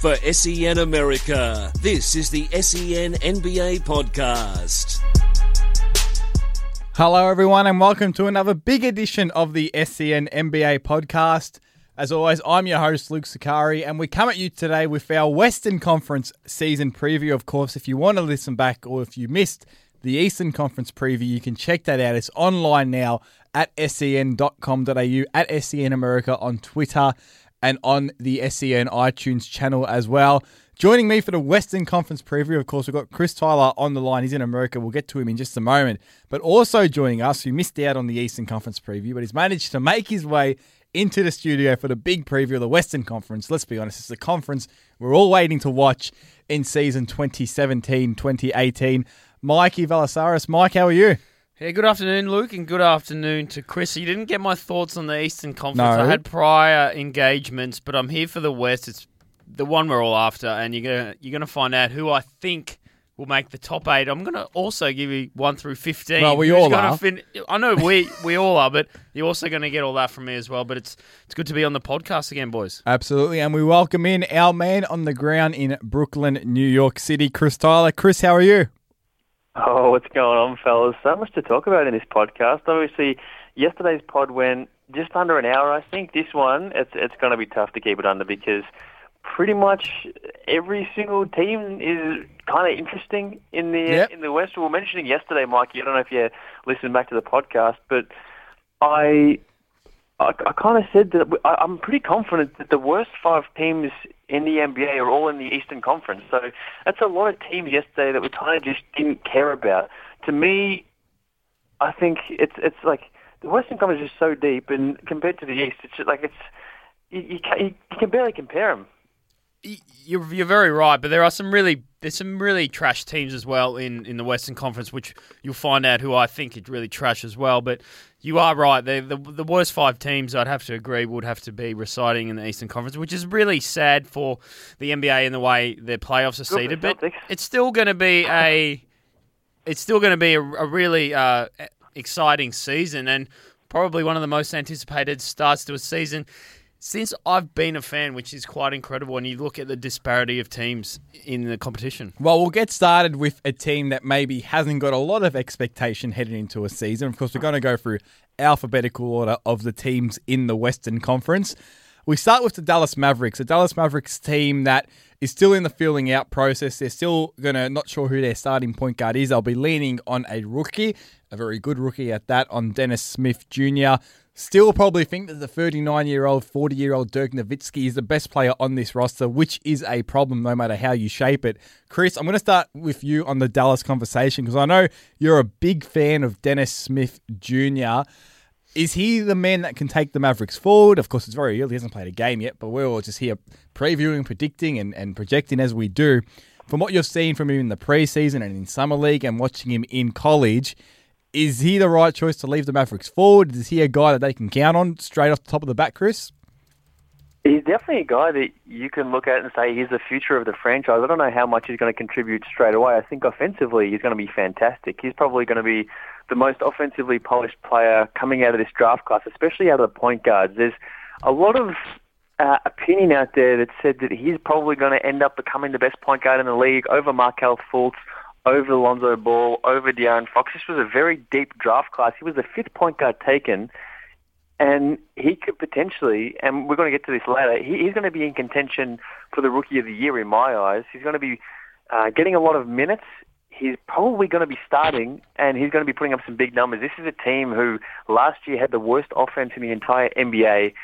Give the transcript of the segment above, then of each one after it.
For SEN America, this is the SEN NBA podcast. Hello, everyone, and welcome to another big edition of the SEN NBA podcast. As always, I'm your host, Luke Sakari, and we come at you today with our Western Conference season preview. Of course, if you want to listen back or if you missed the Eastern Conference preview, you can check that out. It's online now at sen.com.au, at SEN America on Twitter, and on the SEN iTunes channel as well. Joining me for the Western Conference preview, of course, we've got Chris Tyler on the line. He's in America. We'll get to him in just a moment. But also joining us, who missed out on the Eastern Conference preview, but he's managed to make his way into the studio for the big preview of the Western Conference. Let's be honest, it's the conference we're all waiting to watch in season 2017 2018. Mikey Valasaris. Mike, how are you? Yeah, good afternoon, Luke, and good afternoon to Chris. You didn't get my thoughts on the Eastern Conference. No. I had prior engagements, but I'm here for the West. It's the one we're all after, and you're gonna you're gonna find out who I think will make the top eight. I'm gonna also give you one through fifteen. Well, we Who's all are. Fin- I know we we all are, but you're also gonna get all that from me as well. But it's it's good to be on the podcast again, boys. Absolutely. And we welcome in our man on the ground in Brooklyn, New York City, Chris Tyler. Chris, how are you? Oh, what's going on, fellas? So much to talk about in this podcast. Obviously, yesterday's pod went just under an hour. I think this one, it's it's going to be tough to keep it under because pretty much every single team is kind of interesting in the Yep. in the West. We were mentioning yesterday, Mikey. I don't know if you listened back to the podcast, but I I, I kind of said that I, I'm pretty confident that the worst five teams in the NBA are all in the Eastern Conference. So that's a lot of teams yesterday that we kind of just didn't care about. To me, I think it's it's like the Western Conference is so deep, and compared to the East, it's just like it's you, you, can, you, you can barely compare them. You're, you're very right, but there are some really there's some really trash teams as well in, in the Western Conference, which you'll find out who I think is really trash as well. But you are right; the the, the worst five teams, I'd have to agree, would have to be residing in the Eastern Conference, which is really sad for the NBA in the way their playoffs are seeded. But it's still going to be a it's still going to be a, a really uh, exciting season and probably one of the most anticipated starts to a season since I've been a fan, which is quite incredible. When you look at the disparity of teams in the competition, Well, we'll get started with a team that maybe hasn't got a lot of expectation heading into a season. Of course, we're going to go through alphabetical order of the teams in the Western Conference. We start with the Dallas Mavericks, a Dallas Mavericks team that is still in the filling out process. They're still going to not sure who their starting point guard is. They'll be leaning on a rookie, a very good rookie at that, on Dennis Smith Jr. Still probably think that the 39 year old, 40 year old Dirk Nowitzki is the best player on this roster, which is a problem no matter how you shape it. Chris, I'm going to start with you on the Dallas conversation because I know you're a big fan of Dennis Smith Jr. Is he the man that can take the Mavericks forward? Of course, it's very early. He hasn't played a game yet, but we're all just here previewing, predicting, and, and projecting as we do. From what you've seen from him in the preseason and in Summer League and watching him in college, is he the right choice to leave the Mavericks forward? Is he a guy that they can count on straight off the top of the bat, Chris? He's definitely a guy that you can look at and say he's the future of the franchise. I don't know how much he's going to contribute straight away. I think offensively he's going to be fantastic. He's probably going to be the most offensively polished player coming out of this draft class, especially out of the point guards. There's a lot of uh, opinion out there that said that he's probably going to end up becoming the best point guard in the league over Markelle Fultz, over Alonzo Ball, over De'Aaron Fox. This was a very deep draft class. He was the fifth point guard taken and he could potentially, and we're going to get to this later, he, he's going to be in contention for the Rookie of the Year in my eyes. He's going to be uh, getting a lot of minutes. He's probably going to be starting, and he's going to be putting up some big numbers. This is a team who last year had the worst offense in the entire NBA,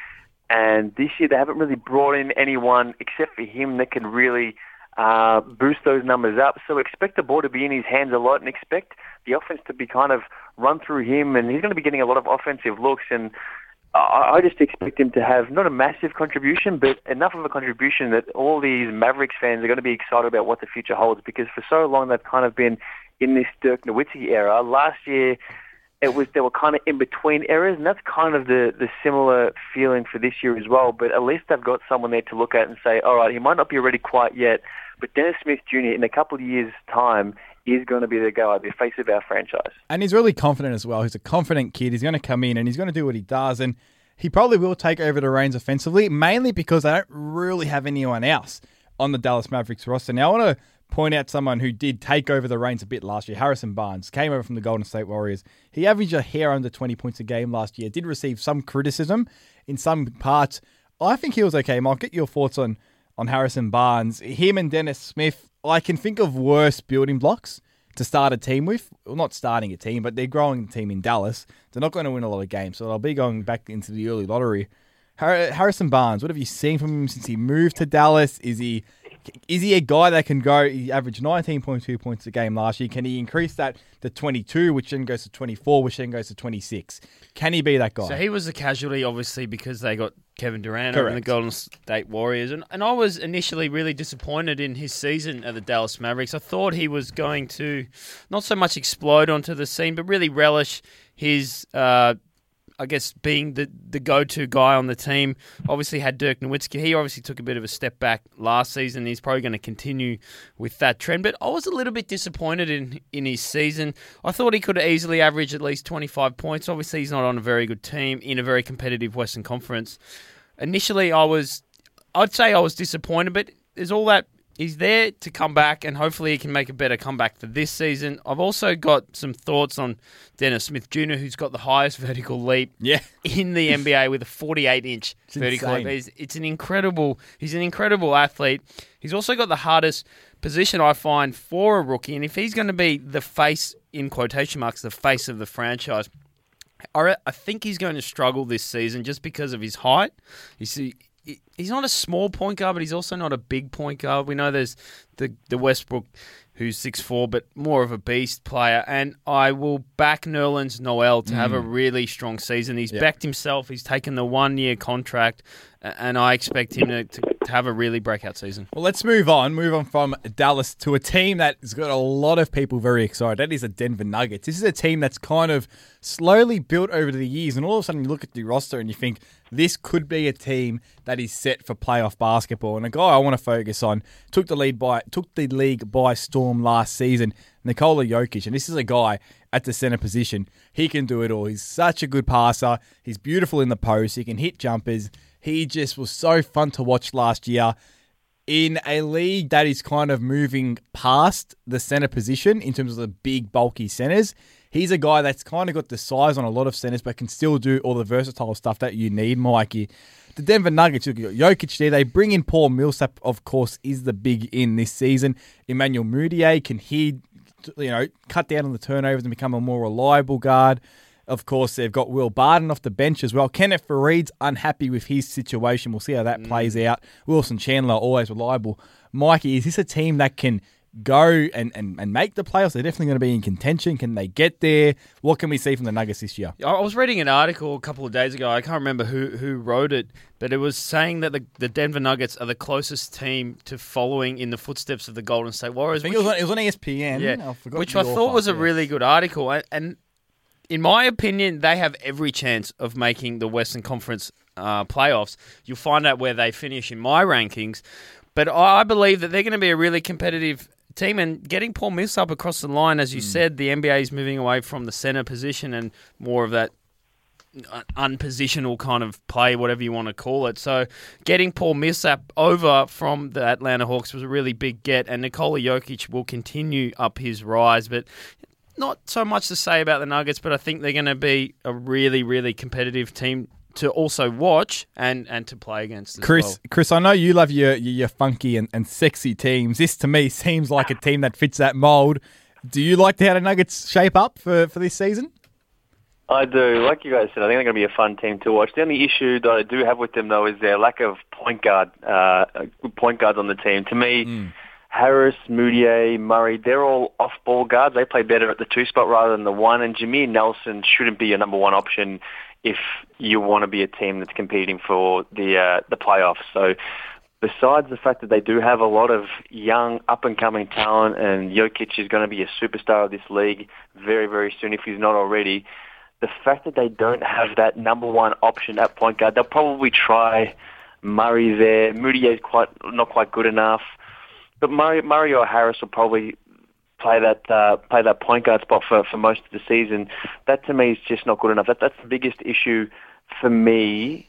and this year they haven't really brought in anyone except for him that can really uh, boost those numbers up. So expect the ball to be in his hands a lot, and expect the offense to be kind of run through him, and he's going to be getting a lot of offensive looks. And I I just expect him to have not a massive contribution, but enough of a contribution that all these Mavericks fans are going to be excited about what the future holds. Because for so long they've kind of been in this Dirk Nowitzki era. Last year, it was they were kind of in between eras, and that's kind of the the similar feeling for this year as well. But at least they've got someone there to look at and say, all right, he might not be ready quite yet, but Dennis Smith Jr. in a couple of years' time is going to be the guy, the face of our franchise. And he's really confident as well. He's a confident kid. He's going to come in and he's going to do what he does. And he probably will take over the reins offensively, mainly because they don't really have anyone else on the Dallas Mavericks roster. Now, I want to point out someone who did take over the reins a bit last year. Harrison Barnes came over from the Golden State Warriors. He averaged a hair under 20 points a game last year, did receive some criticism in some parts. I think he was okay. Mike, get your thoughts on, on Harrison Barnes. Him and Dennis Smith, I can think of worse building blocks to start a team with. Well, not starting a team, but they're growing the team in Dallas. They're not going to win a lot of games, so they'll be going back into the early lottery. Harrison Barnes, what have you seen from him since he moved to Dallas? Is he is he a guy that can go? He averaged 19.2 points a game last year. Can he increase that to 22, which then goes to 24, which then goes to 26? Can he be that guy? So he was a casualty, obviously, because they got Kevin Durant Correct. over the Golden State Warriors. And, and I was initially really disappointed in his season at the Dallas Mavericks. I thought he was going to not so much explode onto the scene, but really relish his uh, I guess being the the go to guy on the team. Obviously had Dirk Nowitzki. He obviously took a bit of a step back last season. He's probably going to continue with that trend. But I was a little bit disappointed in in his season. I thought he could easily average at least twenty five points. Obviously he's not on a very good team in a very competitive Western Conference. Initially I was I'd say I was disappointed, but there's all that he's there to come back, and hopefully he can make a better comeback for this season. I've also got some thoughts on Dennis Smith Jr., who's got the highest vertical leap yeah. in the NBA with a 48 inch vertical insane. leap. It's, it's an incredible. He's an incredible athlete. He's also got the hardest position I find for a rookie, and if he's going to be the face in quotation marks, the face of the franchise. I think he's going to struggle this season just because of his height. You see, he's not a small point guard, but he's also not a big point guard. We know there's the the Westbrook, who's six four, but more of a beast player. And I will back Nerlens Noel to have a mm. really strong season. He's Yeah. backed himself. He's taken the one year contract, and I expect him to, to, have a really breakout season. Well, let's move on. Move on from Dallas to a team that's got a lot of people very excited. That is the Denver Nuggets. This is a team that's kind of slowly built over the years, and all of a sudden you look at the roster and you think this could be a team that is set for playoff basketball. And a guy I want to focus on took the lead by took the league by storm last season, Nikola Jokic, and this is a guy at the center position. He can do it all. He's such a good passer. He's beautiful in the post. He can hit jumpers. He just was so fun to watch last year in a league that is kind of moving past the center position in terms of the big, bulky centers. He's a guy that's kind of got the size on a lot of centers, but can still do all the versatile stuff that you need, Mikey. The Denver Nuggets, you've got Jokic there. They bring in Paul Millsap, of course, is the big in this season. Emmanuel Mudiay can he, you know, cut down on the turnovers and become a more reliable guard. Of course, they've got Will Barton off the bench as well. Kenneth Faried's unhappy with his situation. We'll see how that plays mm. out. Wilson Chandler, always reliable. Mikey, is this a team that can go and, and, and make the playoffs? They're definitely going to be in contention. Can they get there? What can we see from the Nuggets this year? I was reading an article a couple of days ago. I can't remember who, who wrote it, but it was saying that the, the Denver Nuggets are the closest team to following in the footsteps of the Golden State Warriors. I think which- it was on, it was on ESPN. yeah, I forgot which I thought was a really good article. And, and in my opinion, they have every chance of making the Western Conference uh, playoffs. You'll find out where they finish in my rankings. But I believe that they're going to be a really competitive team. And getting Paul Millsap across the line, as you said, the NBA is moving away from the center position and more of that unpositional kind of play, whatever you want to call it. So getting Paul Millsap over from the Atlanta Hawks was a really big get, and Nikola Jokic will continue up his rise, but. Not so much to say about the Nuggets, but I think they're going to be a really, really competitive team to also watch and, and to play against. As Chris, well. Chris, I know you love your your, your funky and, and sexy teams. This to me seems like a team that fits that mold. Do you like how the Nuggets shape up for, for this season? I do. Like you guys said, I think they're going to be a fun team to watch. The only issue that I do have with them, though, is their lack of point guard, uh, point guards on the team. To me, Harris, Mudiay, Murray, they're all off-ball guards. They play better at the two spot rather than the one. And Jameer Nelson shouldn't be your number one option if you want to be a team that's competing for the uh, the playoffs. So besides the fact that they do have a lot of young up and coming talent and Jokic is going to be a superstar of this league very very soon if he's not already. The fact that they don't have that number one option at point guard, they'll probably try Murray there. is quite not quite good enough, but Mario, Murray or Harris will probably play that uh, play that point guard spot for, for most of the season. That to me is just not good enough. That that's the biggest issue for me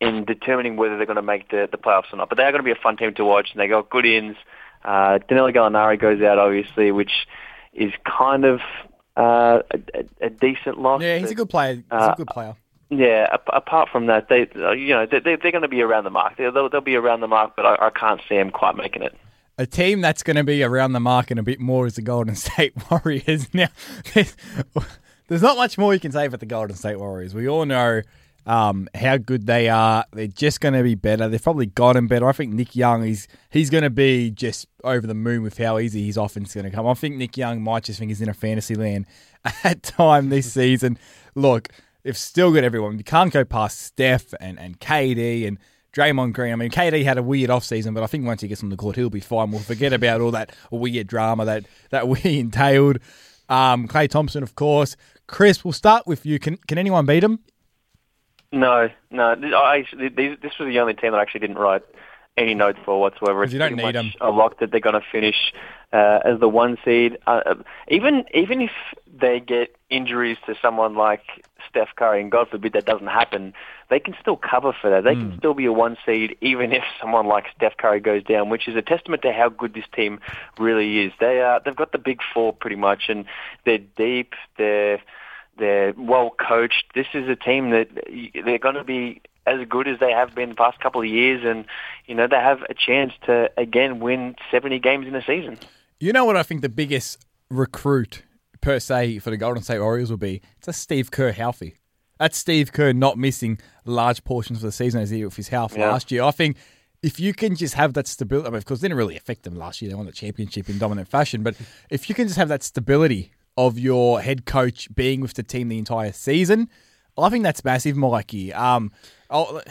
in determining whether they're going to make the, the playoffs or not. But they are going to be a fun team to watch, and they got good ins. Uh, Danilo Gallinari goes out, obviously, which is kind of uh, a, a, decent loss. Yeah, he's but, a good player. He's uh, a good player. Yeah, apart from that, they you know they, they're going to be around the mark. They'll, they'll be around the mark, but I, I can't see them quite making it a team that's going to be around the mark and a bit more is the Golden State Warriors. Now, there's not much more you can say about the Golden State Warriors. We all know um, how good they are. They're just going to be better. They've probably gotten better. I think Nick Young is he's going to be just over the moon with how easy his offense is going to come. I think Nick Young might just think he's in a fantasy land at time this season. Look, they've still got everyone. You can't go past Steph and, and KD and Draymond Green. I mean, KD had a weird off season, but I think once he gets on the court, he'll be fine. We'll forget about all that weird drama that that we entailed. Um, Klay Thompson, of course. Chris, we'll start with you. Can can anyone beat him? No, no. I, this was the only team that I actually didn't write any notes for whatsoever. It's you don't need them. a lock that they're going to finish uh, as the one seed. Uh, uh, even even if they get injuries to someone like Steph Curry, and God forbid that doesn't happen, they can still cover for that. They mm. can hmm. still be a one seed, even if someone like Steph Curry goes down, which is a testament to how good this team really is. They are they've got the big four pretty much, and they're deep. They're they're well coached. This is a team that they're going to be as good as they have been the past couple of years, and you know they have a chance to again win seventy games in a season. You know what I think the biggest recruit per se for the Golden State Warriors will be? It's a Steve Kerr healthy. That's Steve Kerr not missing large portions of the season as he did with his health yeah. last year. I think if you can just have that stability, I mean, of course, it didn't really affect them last year. They won the championship in dominant fashion. But if you can just have that stability of your head coach being with the team the entire season, I think that's massive, Mikey. Um, Oh,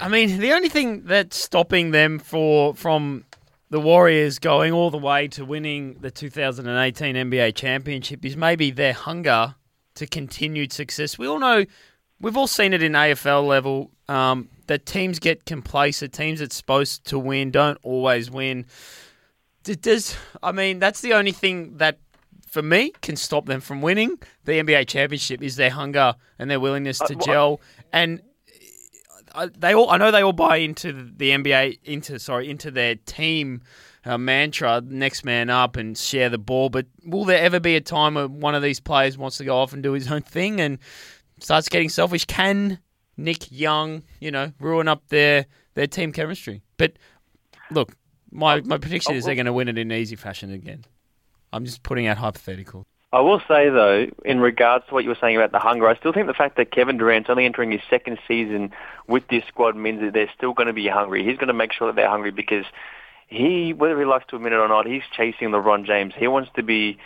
I mean, the only thing that's stopping them for from the Warriors going all the way to winning the 2018 NBA championship is maybe their hunger to continued success. We all know, we've all seen it in AFL level um, that teams get complacent. Teams that's supposed to win don't always win. Does I mean that's the only thing that for me can stop them from winning the NBA championship is their hunger and their willingness to uh, gel. And they all I know they all buy into the NBA into sorry into their team uh, mantra, next man up and share the ball. But will there ever be a time where one of these players wants to go off and do his own thing and starts getting selfish? Can Nick Young, you know, ruin up their their team chemistry? But look, my my prediction is they're going to win it in easy fashion again. I'm just putting out hypothetical. I will say though, in regards to what you were saying about the hunger, I still think the fact that Kevin Durant's only entering his second season with this squad means that they're still going to be hungry. He's going to make sure that they're hungry because he, whether he likes to admit it or not, he's chasing LeBron James. He wants to be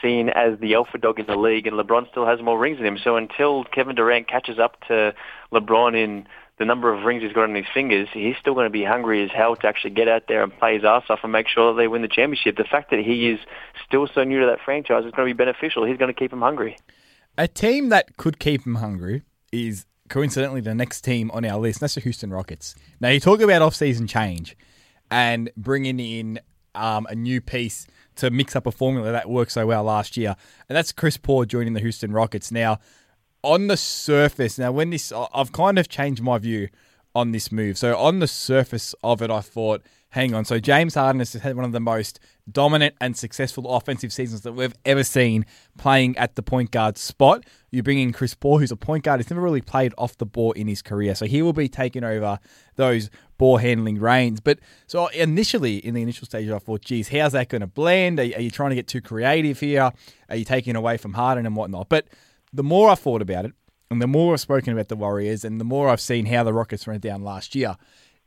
seen as the alpha dog in the league, and LeBron still has more rings than him. So until Kevin Durant catches up to LeBron in the number of rings he's got on his fingers, he's still going to be hungry as hell to actually get out there and play his ass off and make sure that they win the championship. The fact that he is still so new to that franchise is going to be beneficial. He's going to keep him hungry. A team that could keep him hungry is coincidentally the next team on our list. That's the Houston Rockets. Now, you talk about off-season change and bringing in um, a new piece to mix up a formula that worked so well last year, and that's Chris Paul joining the Houston Rockets. Now, on the surface, now when this, I've kind of changed my view on this move. So on the surface of it, I thought, hang on. So James Harden has had one of the most dominant and successful offensive seasons that we've ever seen playing at the point guard spot. You bring in Chris Paul, who's a point guard. He's never really played off the ball in his career, so he will be taking over those ball handling reins. But so initially, in the initial stage, I thought, geez, how's that going to blend? Are, are you trying to get too creative here? Are you taking away from Harden and whatnot? But the more I thought about it, and the more I've spoken about the Warriors, and the more I've seen how the Rockets went down last year,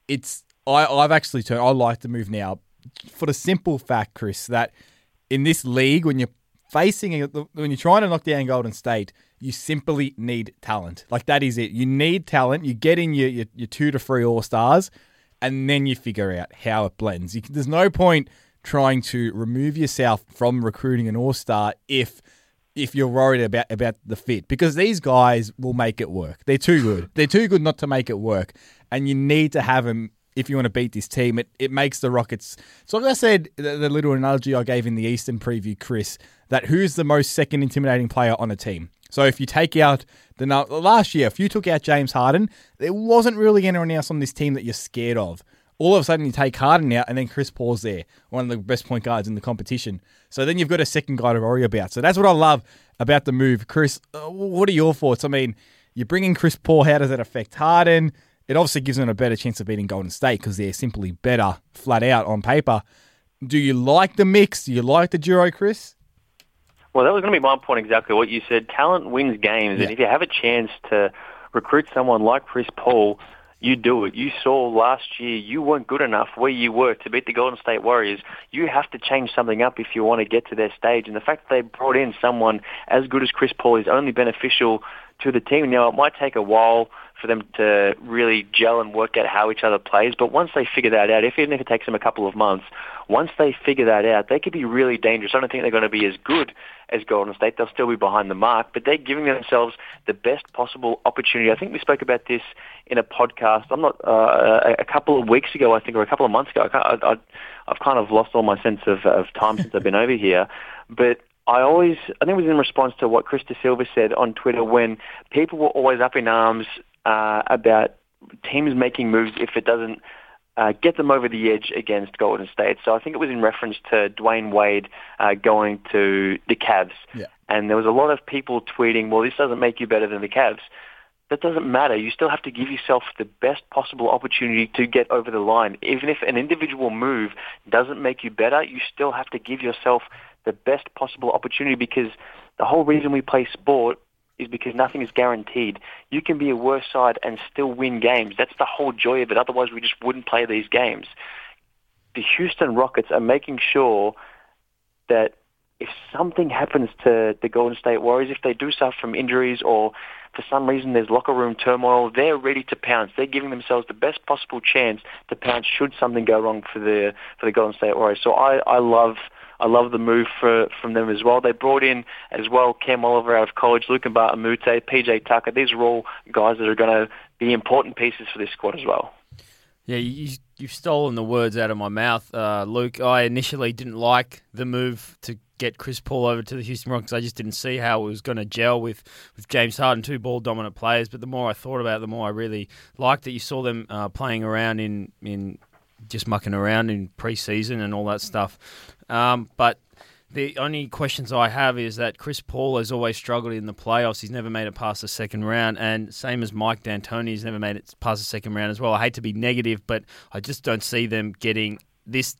it's I, I've actually turned. I like the move now for the simple fact, Chris, that in this league, when you're facing when you're trying to knock down Golden State, You simply need talent. Like that is it. You need talent. You get in your your, your two to three all stars, and then you figure out how it blends. You, there's no point trying to remove yourself from recruiting an all star if if you're worried about about the fit because these guys will make it work. They're too good. They're too good not to make it work, and you need to have them if you want to beat this team. It it makes the Rockets. So like I said, the, the little analogy I gave in the Eastern preview, Chris, that who's the most second intimidating player on a team. So if you take out the last year, if you took out James Harden, there wasn't really anyone else on this team that you're scared of all of a sudden you take Harden out and then Chris Paul's there, one of the best point guards in the competition. So then you've got a second guy to worry about. So that's what I love about the move. Chris, uh, what are your thoughts? I mean, you're bringing Chris Paul. How does that affect Harden? It obviously gives them a better chance of beating Golden State because they're simply better flat out on paper. Do you like the mix? Do you like the duo, Chris? Well, that was going to be my point exactly what you said. Talent wins games, yeah. and if you have a chance to recruit someone like Chris Paul – you do it. You saw last year you weren't good enough where you were to beat the Golden State Warriors. You have to change something up if you want to get to their stage. And the fact that they brought in someone as good as Chris Paul is only beneficial to the team. Now, it might take a while for them to really gel and work out how each other plays, but once they figure that out, if even if it takes them a couple of months, once they figure that out, they could be really dangerous. I don't think they're going to be as good as Golden State. They'll still be behind the mark, but they're giving themselves the best possible opportunity. I think we spoke about this in a podcast. I'm not uh, a couple of weeks ago, I think, or a couple of months ago. I, I've kind of lost all my sense of, of time since I've been over here, but I always, I think it was in response to what Chris De Silva said on Twitter when people were always up in arms uh, about teams making moves if it doesn't uh, get them over the edge against Golden State. So I think it was in reference to Dwyane Wade uh, going to the Cavs. Yeah. And there was a lot of people tweeting, well, this doesn't make you better than the Cavs. That doesn't matter. You still have to give yourself the best possible opportunity to get over the line. Even if an individual move doesn't make you better, you still have to give yourself the best possible opportunity because the whole reason we play sport is because nothing is guaranteed. You can be a worse side and still win games. That's the whole joy of it. Otherwise, we just wouldn't play these games. The Houston Rockets are making sure that if something happens to the Golden State Warriors, if they do suffer from injuries or for some reason there's locker room turmoil, they're ready to pounce. They're giving themselves the best possible chance to pounce should something go wrong for the for the Golden State Warriors. So I, I love I love the move for, from them as well. They brought in as well Cam Oliver out of college, Luka Mute, PJ Tucker. These are all guys that are going to be important pieces for this squad as well. Yeah, you, you've stolen the words out of my mouth, uh, Luke. I initially didn't like the move to get Chris Paul over to the Houston Rockets. I just didn't see how it was going to gel with, with James Harden, two ball dominant players. But the more I thought about it, the more I really liked it. You saw them uh, playing around in, in just mucking around in preseason and all that stuff. Um, but the only questions I have is that Chris Paul has always struggled in the playoffs. He's never made it past the second round, and same as Mike D'Antoni, he's never made it past the second round as well. I hate to be negative, but I just don't see them getting this.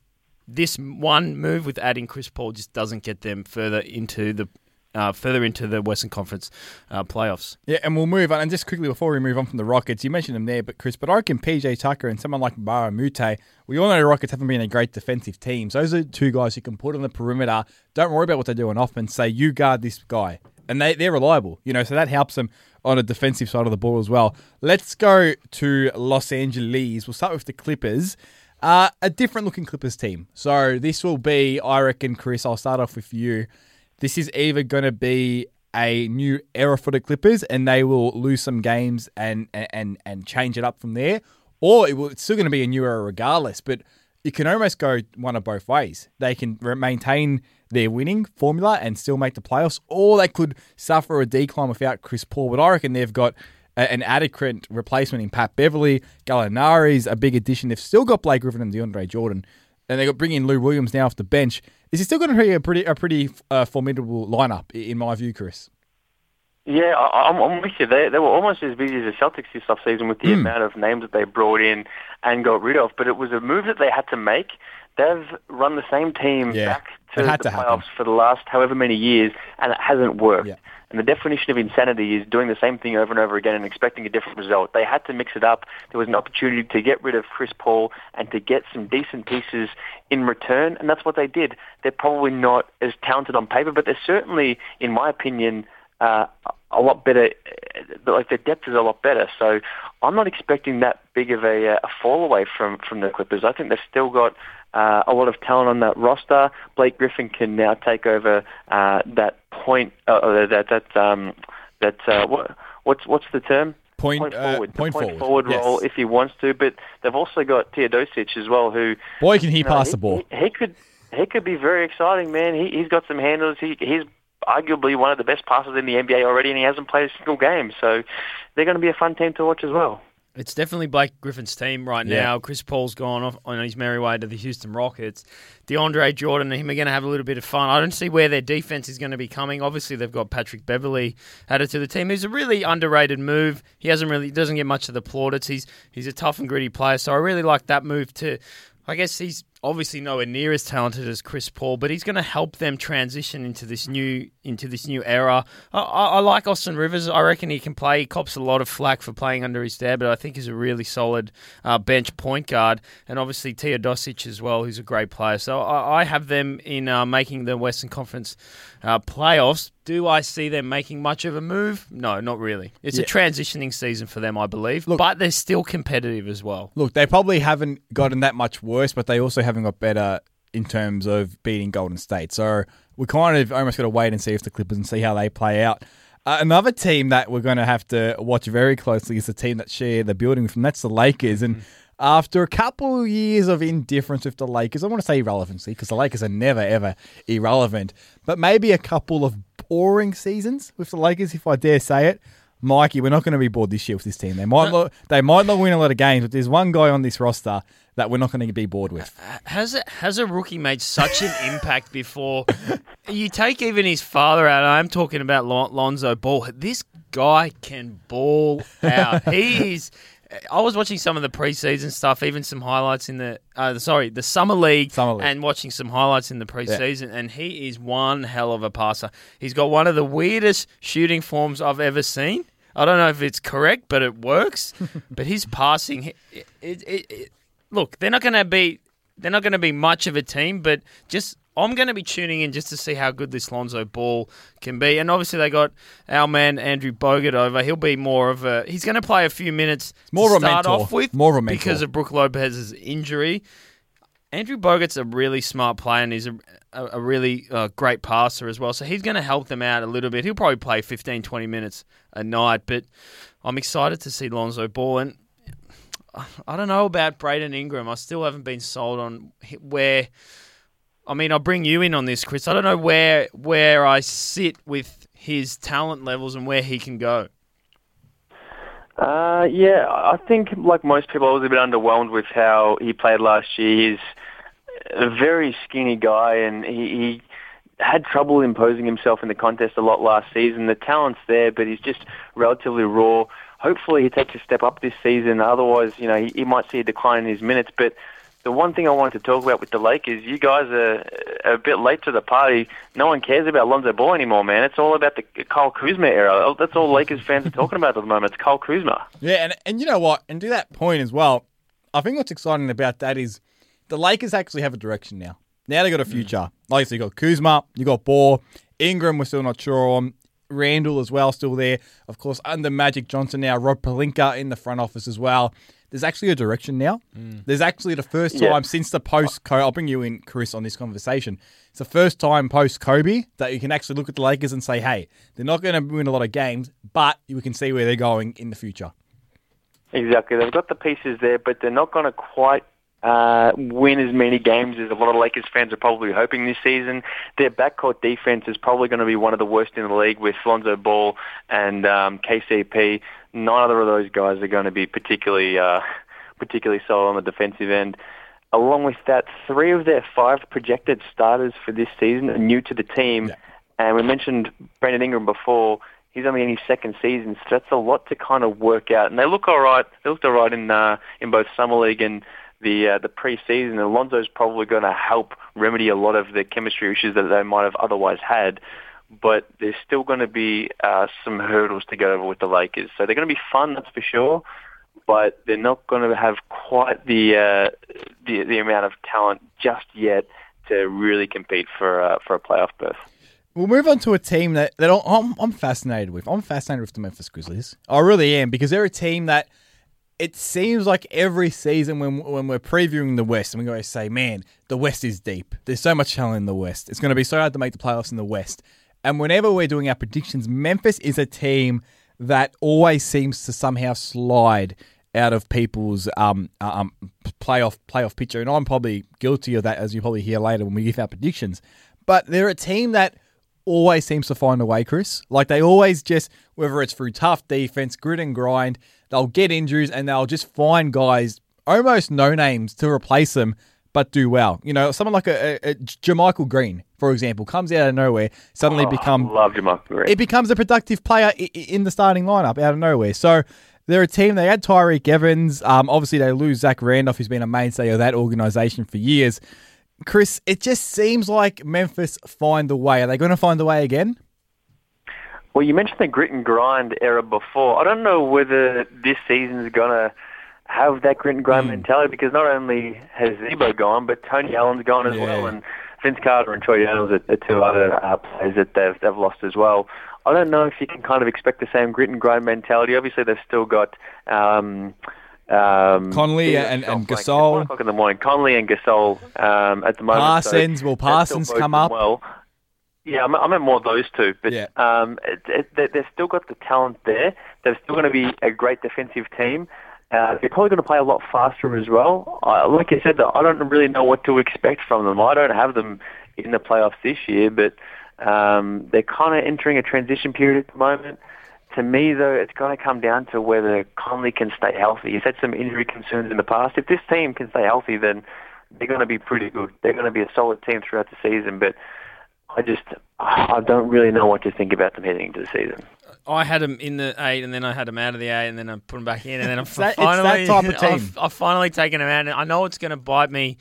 This one move with adding Chris Paul just doesn't get them further into the uh, further into the Western Conference uh, playoffs. Yeah, and we'll move on. And just quickly before we move on from the Rockets, you mentioned them there, but Chris, but I reckon PJ Tucker and someone like Mbah a Moute, we all know the Rockets haven't been a great defensive team. So those are two guys who can put on the perimeter. Don't worry about what they do on offense. Say, you guard this guy. And they, they're reliable, you know, so that helps them on a defensive side of the ball as well. Let's go to Los Angeles. We'll start with the Clippers. Uh, a different looking Clippers team. So this will be, I reckon, Chris, I'll start off with you. This is either going to be a new era for the Clippers and they will lose some games and and and change it up from there, or it will, it's still going to be a new era regardless. But it can almost go one of both ways. They can maintain their winning formula and still make the playoffs, or they could suffer a decline without Chris Paul. But I reckon they've got an adequate replacement in Pat Beverley. Gallinari's a big addition. They've still got Blake Griffin and DeAndre Jordan, and they got bring in Lou Williams now off the bench. Is he still going to be a pretty a pretty uh, formidable lineup in my view, Chris? Yeah, I, am I'm with you. They, they were almost as busy as the Celtics this offseason with the mm. amount of names that they brought in and got rid of. But it was a move that they had to make. They've run the same team yeah, back to the to playoffs happen. for the last however many years, and it hasn't worked. Yeah. And the definition of insanity is doing the same thing over and over again and expecting a different result. They had to mix it up. There was an opportunity to get rid of Chris Paul and to get some decent pieces in return, and that's what they did. They're probably not as talented on paper, but they're certainly, in my opinion, uh, a lot better. Like their depth is a lot better. So I'm not expecting that big of a, a fall away from from the Clippers. I think they've still got uh, a lot of talent on that roster. Blake Griffin can now take over uh, that point. Uh, that that um, that uh, what what's what's the term? Point, point uh, forward, point point forward, forward yes. role if he wants to. But they've also got Teodosic as well, who Boy, can he you know, pass he, the ball. He, he could he could be very exciting, man. He he's got some handles. He he's arguably one of the best passers in the NBA already, and he hasn't played a single game. So they're going to be a fun team to watch as well. It's definitely Blake Griffin's team right Yeah. now. Chris Paul's gone off on his merry way to the Houston Rockets. DeAndre Jordan and him are going to have a little bit of fun. I don't see where their defense is going to be coming. Obviously, they've got Patrick Beverley added to the team. He's a really underrated move. He hasn't really doesn't get much of the plaudits. He's he's a tough and gritty player, so I really like that move too. I guess he's obviously nowhere near as talented as Chris Paul, but he's going to help them transition into this new into this new era. I, I, like Austin Rivers. I reckon he can play. He cops a lot of flack for playing under his dad, but I think he's a really solid uh, bench point guard, and obviously Teodosic as well, who's a great player. So I, I have them in uh, making the Western Conference uh, playoffs. Do I see them making much of a move? No, not really. It's a transitioning season for them, I believe, but they're still competitive as well. Look, they probably haven't gotten that much worse, but they also haven't got better in terms of beating Golden State. So we kind of almost got to wait and see if the Clippers and see how they play out. Uh, another team that we're going to have to watch very closely is the team that share the building with them. That's the Lakers. And after a couple of years of indifference with the Lakers, I want to say irrelevancy because the Lakers are never, ever irrelevant, but maybe a couple of boring seasons with the Lakers, if I dare say it. Mikey, we're not going to be bored this year with this team. They might not, they might not win a lot of games, but there's one guy on this roster that we're not going to be bored with. Uh, uh, has a, has a rookie made such an impact before? You take even his father out. I'm talking about Lon- Lonzo Ball. This guy can ball out. he is. I was watching some of the preseason stuff, even some highlights in the uh, sorry the summer league, Summer league. and watching some highlights in the preseason. And he is one hell of a passer. He's got one of the weirdest shooting forms I've ever seen. I don't know if it's correct, but it works. but his passing, it, it, it, look, they're not going to be they're not going to be much of a team, but just I'm going to be tuning in just to see how good this Lonzo Ball can be. And obviously they got our man Andrew Bogut over. He'll be more of a he's going to play a few minutes More to of a start mentor. off with More of because of Brook Lopez's injury. Andrew Bogut's a really smart player and he's a, a, a really uh, great passer as well. So he's going to help them out a little bit. He'll probably play 15, 20 minutes a night, but I'm excited to see Lonzo Ball. And I don't know about Brandon Ingram. I still haven't been sold on where. I mean, I'll bring you in on this, Chris. I don't know where where I sit with his talent levels and where he can go. Uh, yeah, I think like most people, I was a bit underwhelmed with how he played last year. He's a very skinny guy, and he, he had trouble imposing himself in the contest a lot last season. The talent's there, but he's just relatively raw. Hopefully, he takes a step up this season. Otherwise, you know, he, he might see a decline in his minutes. But the one thing I wanted to talk about with the Lakers, you guys are a bit late to the party. No one cares about Lonzo Ball anymore, man. It's all about the Kyle Kuzma era. That's all Lakers fans are talking about at the moment. It's Kyle Kuzma. Yeah, and and you know what? And to that point as well, I think what's exciting about that is the Lakers actually have a direction now. Now they got a mm. future. Like so, you got Kuzma, you got Ball, Ingram. We're still not sure on. Randle as well, still there. Of course, under Magic Johnson now, Rob Pelinka in the front office as well. There's actually a direction now. There's actually the first Yeah. time since the post Kobe. I'll bring you in, Chris, on this conversation. It's the first time post Kobe that you can actually look at the Lakers and say, "Hey, they're not going to win a lot of games, but you can see where they're going in the future." Exactly. They've got the pieces there, but they're not going to quite uh, win as many games as a lot of Lakers fans are probably hoping this season. Their backcourt defense is probably going to be one of the worst in the league with Lonzo Ball and um, KCP. Neither of those guys are going to be particularly uh, particularly solid on the defensive end. Along with that, three of their five projected starters for this season are new to the team. Yeah. And we mentioned Brandon Ingram before. He's only in his second season, so that's a lot to kind of work out. And they look all right. They looked all right in uh, in both summer league and the uh, the preseason. Alonso's probably going to help remedy a lot of the chemistry issues that they might have otherwise had. But there's still going to be uh, some hurdles to get over with the Lakers. So they're going to be fun, that's for sure. But they're not going to have quite the uh, the the amount of talent just yet to really compete for uh, for a playoff berth. We'll move on to a team that, that I'm, I'm fascinated with. I'm fascinated with the Memphis Grizzlies. I really am because they're a team that it seems like every season when when we're previewing the West and we always say, man, the West is deep. There's so much talent in the West. It's going to be so hard to make the playoffs in the West. And whenever we're doing our predictions, Memphis is a team that always seems to somehow slide out of people's um, uh, um, playoff playoff picture. And I'm probably guilty of that, as you probably hear later when we give our predictions. But they're a team that always seems to find a way, Chris. Like they always just, whether it's through tough defense, grit and grind, they'll get injuries and they'll just find guys, almost no names, to replace them, but do well. You know, someone like a, a, a JaMychal Green, for example, comes out of nowhere, suddenly Oh, become love JaMychal Green. it becomes a productive player in the starting lineup out of nowhere. So they're a team. They had Tyreke Evans. Um, obviously, they lose Zach Randolph, who's been a mainstay of that organization for years. Chris, it just seems like Memphis find the way. Are they going to find the way again? Well, you mentioned the grit and grind era before. I don't know whether this season's going to have that grit and grind Hmm. mentality because not only has Z-Bo gone, but Tony Allen's gone as Yeah. well, and Vince Carter and Troy Daniels are, are two other uh, players that they've they've lost as well. I don't know if you can kind of expect the same grit and grind mentality. Obviously, they've still got. Um, um, Conley yeah, and- and Gasol. one o'clock in the morning. Conley and Gasol um, at the moment. so Parsons, will Parsons come up? Well, yeah, I meant, I meant more those two, but Yeah. um, it, it, they- they've still got the talent there. They're still going to be a great defensive team. Uh, they're probably going to play a lot faster as well. Uh, like I said, I don't really know what to expect from them. I don't have them in the playoffs this year, but um, they're kind of entering a transition period at the moment. To me, though, it's going to come down to whether Conley can stay healthy. He's had some injury concerns in the past. If this team can stay healthy, then they're going to be pretty good. They're going to be a solid team throughout the season, but I just I don't really know what to think about them heading into the season. I had him in the eight, and then I had him out of the eight, and then I put him back in, and then I've that- it's that type of team. I've, I've finally taken him out. And I know it's going to bite me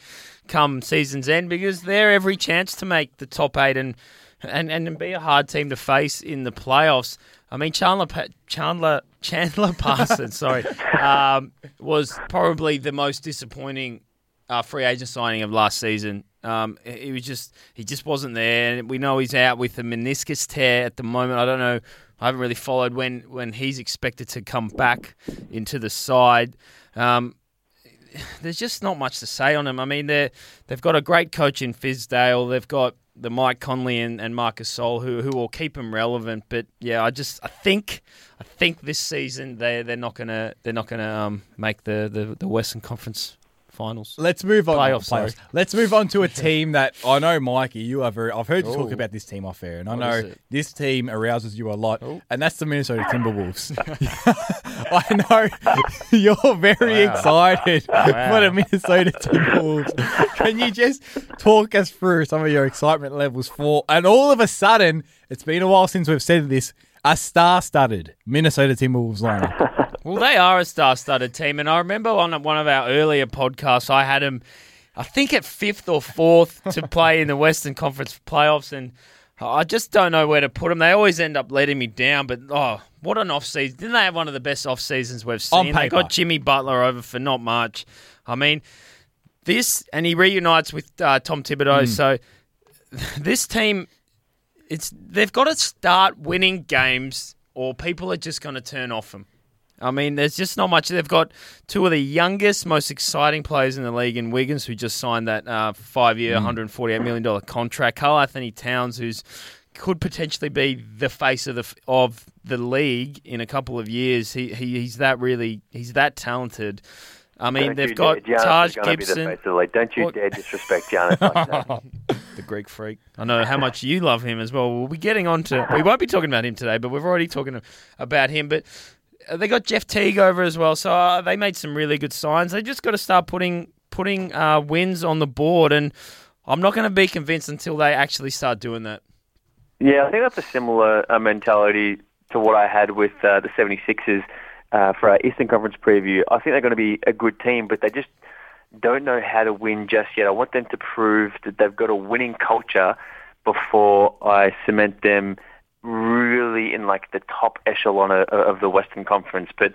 come season's end because they're every chance to make the top eight and and and be a hard team to face in the playoffs. I mean, Chandler Chandler Chandler Parsons, sorry, um, was probably the most disappointing uh, free agent signing of last season. Um, he was just he just wasn't there, we know he's out with a meniscus tear at the moment. I don't know. I haven't really followed when when he's expected to come back into the side. Um, there's just not much to say on him. I mean, they they've got a great coach in Fizdale. They've got the Mike Conley and, and Marc Gasol who who will keep him relevant. But yeah, I just I think I think this season they they're not gonna they're not gonna um, make the, the, the Western Conference finals. Let's move on. Playoffs, sorry. Let's move on to a team that I know, Mikey. You are very. I've heard you talk Oh. about this team off air, and I What know this team arouses you a lot, Oh. and that's the Minnesota Timberwolves. I know you're very Wow. excited for the Minnesota Timberwolves. Can you just talk us through some of your excitement levels for? And all of a sudden, it's been a while since we've said this. A star-studded Minnesota Timberwolves lineup. Well, they are a star-studded team, and I remember on one of our earlier podcasts, I had them, I think at fifth or fourth to play in the Western Conference playoffs, and I just don't know where to put them. They always end up letting me down, but oh, what an off season! Didn't they have one of the best off seasons we've seen? They got Jimmy Butler over for not much. I mean, this, and he reunites with uh, Tom Thibodeau, so this team it's they've got to start winning games or people are just going to turn off them. I mean, there's just not much. They've got two of the youngest, most exciting players in the league in Wiggins, who just signed that uh, five-year, $148 million contract. Karl-Anthony Towns, who's could potentially be the face of the of the league in a couple of years. He, he he's that really he's that talented. I mean, Don't they've got dare. Giannis Taj is the Gibson. face the. Don't you What- dare disrespect Giannis like that. the Greek freak. I know how much you love him as well. We'll be getting on to. We won't be talking about him today, but we've already talking about him. But they got Jeff Teague over as well, so uh, they made some really good signs. They just got to start putting putting uh, wins on the board, and I'm not going to be convinced until they actually start doing that. Yeah, I think that's a similar uh, mentality to what I had with uh, the 76ers uh, for our Eastern Conference preview. I think they're going to be a good team, but they just don't know how to win just yet. I want them to prove that they've got a winning culture before I cement them really like the top echelon of, of the Western Conference. But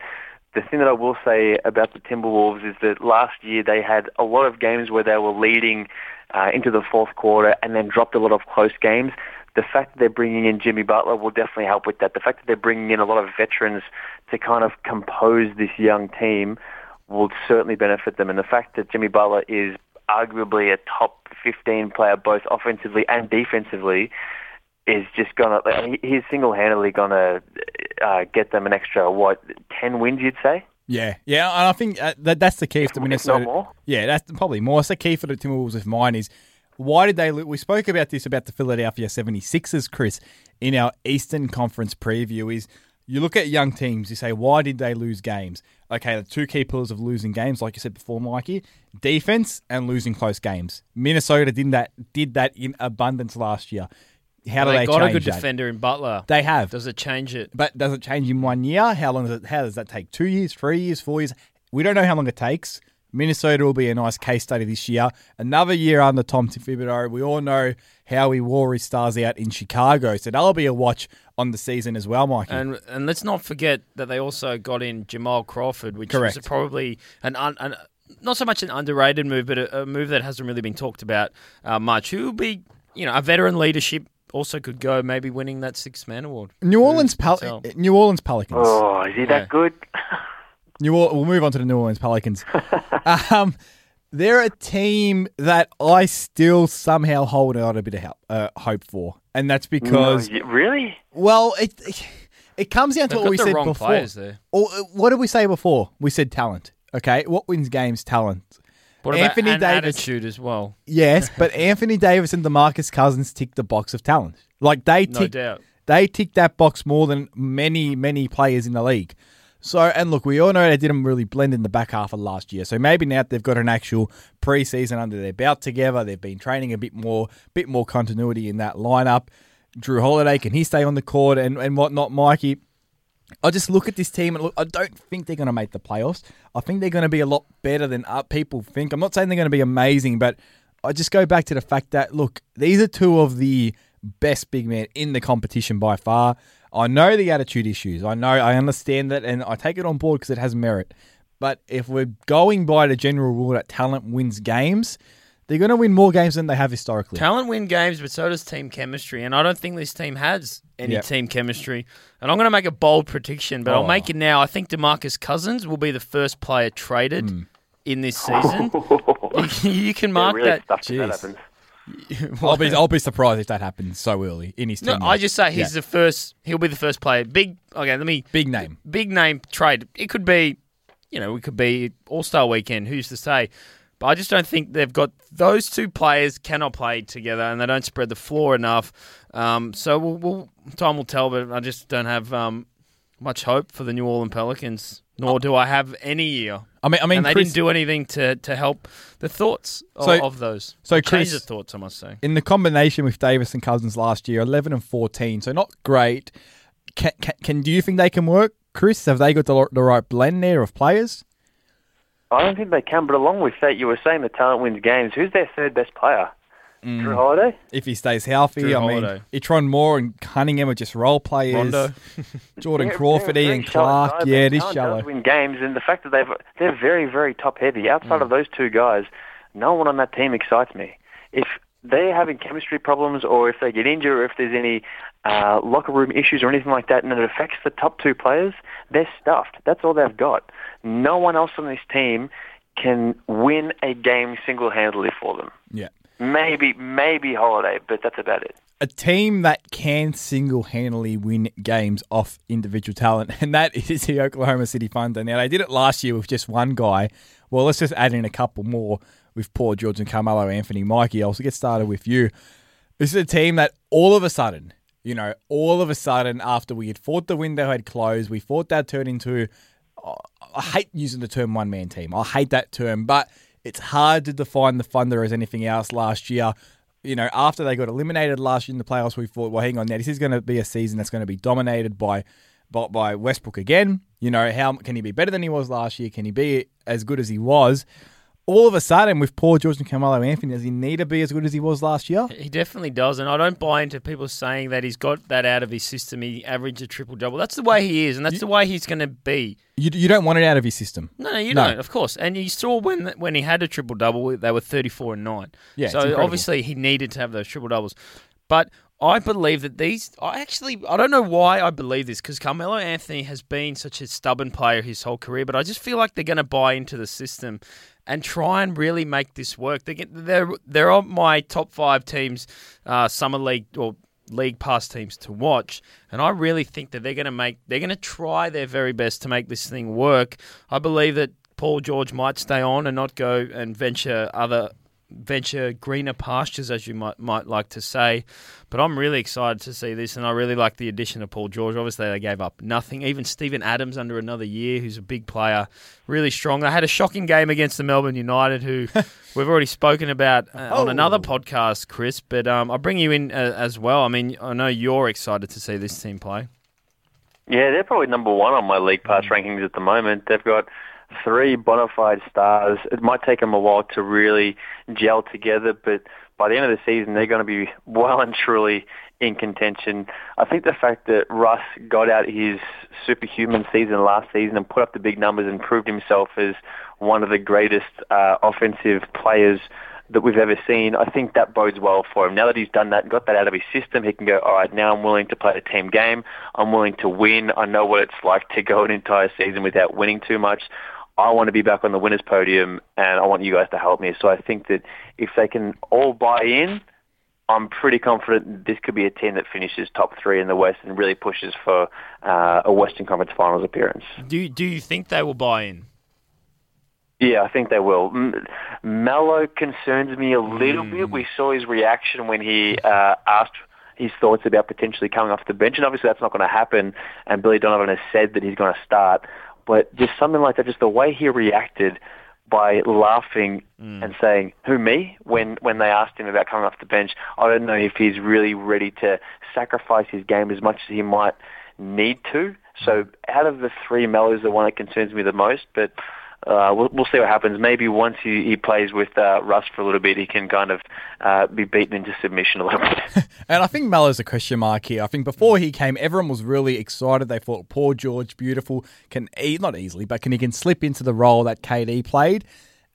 the thing that I will say about the Timberwolves is that last year they had a lot of games where they were leading uh, into the fourth quarter and then dropped a lot of close games. The fact that they're bringing in Jimmy Butler will definitely help with that. The fact that they're bringing in a lot of veterans to kind of compose this young team will certainly benefit them. And the fact that Jimmy Butler is arguably a top 15 player both offensively and defensively is just gonna he's single-handedly gonna uh, get them an extra what 10 wins you'd say yeah, yeah, and I think uh, that that's the key for the Minnesota. More. Yeah, that's probably more. It's the key for the Timberwolves of mine is why did they? We spoke about this about the Philadelphia 76ers, Chris, in our Eastern Conference preview. Is you look at young teams, you say why did they lose games? Okay, the two key pillars of losing games, like you said before, Mikey, defense and losing close games. Minnesota did that did that in abundance last year. How do they they, got a good that? defender in Butler. They have. Does it change it? But does it change in one year? How long does it? How does that take? Two years, three years, four years? We don't know how long it takes. Minnesota will be a nice case study this year. Another year under Tom Thibodeau. We all know how he wore his stars out in Chicago, so that'll be a watch on the season as well, Mikey. And and let's not forget that they also got in Jamal Crawford, which Correct. was probably an, un, an not so much an underrated move, but a, a move that hasn't really been talked about uh, much. Who will be, you know, a veteran leadership also could go maybe winning that six man award. New Orleans, Who Pel- tell? New Orleans Pelicans. oh is he Yeah. that good New or- we'll move on to the New Orleans Pelicans. um, they're a team that I still somehow hold out a bit of help, uh, hope for, and that's because No, y- really Well, it it comes down to They've what got we the said wrong before. players there. Or, uh, what did we say before? We said talent. Okay, what wins games? Talent. What about Anthony an Davis- attitude as well? Yes, but Anthony Davis and DeMarcus Cousins tick the box of talent. Like they No tick, doubt. they tick that box more than many many players in the league. So, and look, we all know they didn't really blend in the back half of last year. So maybe now they've got an actual preseason under their belt together. They've been training a bit more, bit more continuity in that lineup. Jrue Holiday can he stay on the court and and whatnot, Mikey? I just look at this team and look. I don't think they're going to make the playoffs. I think they're going to be a lot better than uh, people think. I'm not saying they're going to be amazing, but I just go back to the fact that look, these are two of the best big men in the competition by far. I know the attitude issues. I know. I understand that, and I take it on board because it has merit. But if we're going by the general rule that talent wins games, they're going to win more games than they have historically. Talent win games, but so does team chemistry. And I don't think this team has any Yep. team chemistry. And I'm going to make a bold prediction, but Oh. I'll make it now. I think DeMarcus Cousins will be the first player traded Hmm. in this season. you can mark really that. stuffed if that Jeez. happens. I'll be I'll be surprised if that happens so early in his No, tenure. I just say he's Yeah. the first. He'll be the first player. Big. Okay, let me. big name. Big name trade. It could be, you know, it could be All Star Weekend. Who's to say? But I just don't think they've got those two players cannot play together, and they don't spread the floor enough. Um, so we'll, we'll, time will tell. But I just don't have um, much hope for the New Orleans Pelicans. Nor do I have any year. I mean, I mean, and they Chris, didn't do anything to, to help the thoughts of, So- of those. so Or change Chris- the thoughts, I must say. in the combination with Davis and Cousins last year, eleven and fourteen, so not great. Can, can, can do you think they can work, Chris? Have they got the, the right blend there of players? I don't think they can. But along with that, you were saying the talent wins games. Who's their third best player? Mm. Jrue Holiday. If he stays healthy, Jrue I mean, Holiday. E'Twaun Moore and Cunningham are just role players. Rondo. Jordan They're- Crawford, they're Ian very shallow Clark, side, yeah, but it is shallow. Does win games, and the fact that they've they're very very top heavy. Outside Mm. of those two guys, no one on that team excites me. If they're having chemistry problems, or if they get injured, or if there's any uh, locker room issues or anything like that, and it affects the top two players, they're stuffed. That's all they've got. No one else on this team can win a game single-handedly for them. Yeah. Maybe maybe Holiday, but that's about it. a team that can single handedly win games off individual talent, and that is the Oklahoma City Thunder. Now, they did it last year with just one guy. Well, let's just add in a couple more with Paul George and Carmelo Anthony. Mikey, I'll get started with you. This is a team that all of a sudden, you know, all of a sudden, after we had thought the window had closed, we thought that turned into. I hate using the term one man team. I hate that term, but it's hard to define the Thunder as anything else last year. You know, after they got eliminated last year in the playoffs, we thought, well, hang on now, this is going to be a season that's going to be dominated by, by by Westbrook again. You know, how can he be better than he was last year? Can he be as good as he was? All of a sudden, with Paul George and Carmelo Anthony, does he need to be as good as he was last year? He definitely does, and I don't buy into people saying that he's got that out of his system. He averaged a triple double. That's the way he is, and that's the way he's going to be. You, you don't want it out of his system. No, no, you No. don't, of course. And you saw when when he had a triple double, they were thirty four and nine. Yeah, so obviously he needed to have those triple doubles. But I believe that these. I actually, I don't know why I believe this because Carmelo Anthony has been such a stubborn player his whole career, but I just feel like they're going to buy into the system and try and really make this work. They get, they're they're on my top five teams, uh, summer league or league pass teams to watch, and I really think that they're going to make they're going to try their very best to make this thing work. I believe that Paul George might stay on and not go and venture other venture greener pastures, as you might might like to say. But I'm really excited to see this, and I really like the addition of Paul George. Obviously, they gave up nothing. Even Steven Adams under another year, who's a big player, really strong. They had a shocking game against the Melbourne United, who we've already spoken about uh, on another podcast, Chris. But um, I'll bring you in uh, as well. I mean, I know you're excited to see this team play. Yeah, they're probably number one on my league pass rankings at the moment. They've got three bona fide stars. It might take them a while to really gel together, but by the end of the season, they're going to be well and truly in contention. I think the fact that Russ got out his superhuman season last season and put up the big numbers and proved himself as one of the greatest uh, offensive players that we've ever seen, I think that bodes well for him. Now that he's done that and got that out of his system, he can go, all right, now I'm willing to play a team game. I'm willing to win. I know what it's like to go an entire season without winning too much. I want to be back on the winners podium and I want you guys to help me. So I think that if they can all buy in, I'm pretty confident this could be a team that finishes top three in the West and really pushes for uh, a Western Conference Finals appearance. Do you, do you think they will buy in? Yeah, I think they will. M- Melo concerns me a little mm. bit. We saw his reaction when he uh, asked his thoughts about potentially coming off the bench, and obviously that's not going to happen. And Billy Donovan has said that he's going to start but just something like that, just the way he reacted by laughing mm. and saying, "Who me?" when when they asked him about coming off the bench. I don't know if he's really ready to sacrifice his game as much as he might need to. So out of the three, Melo's the one that concerns me the most. But uh, we'll, we'll see what happens. Maybe once he, he plays with uh, Russ for a little bit, he can kind of uh, be beaten into submission a little bit. and I think Melo's a question mark here. I think before he came, everyone was really excited. They thought Paul George, beautiful, can e- not easily, but can he can slip into the role that KD played.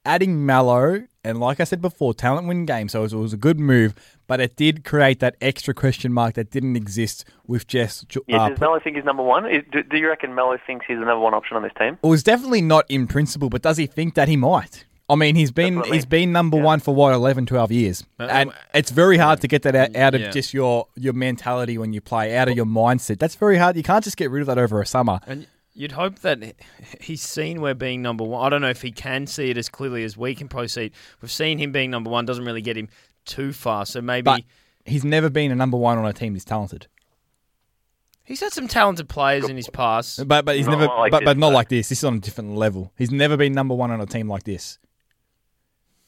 Adding Melo, and like I said before, talent win games, so it was, it was a good move but it did create that extra question mark that didn't exist with Jess. Uh, yeah, does Melo think he's number one? Do, do you reckon Melo thinks he's the number one option on this team? Well, it's definitely not in principle, but does he think that he might? I mean, he's been he's been number yeah. one for what 11, 12 years, and it's very hard to get that out, out of yeah. just your your mentality when you play, out of your mindset. That's very hard. You can't just get rid of that over a summer. And you'd hope that he's seen we're being number one. I don't know if he can see it as clearly as we can proceed. We've seen him being number one doesn't really get him too far. So maybe but he's never been a number one on a team this talented. He's had some talented players in his past, but but he's not never like but, but not like this. This is on a different level. He's never been number one on a team like this.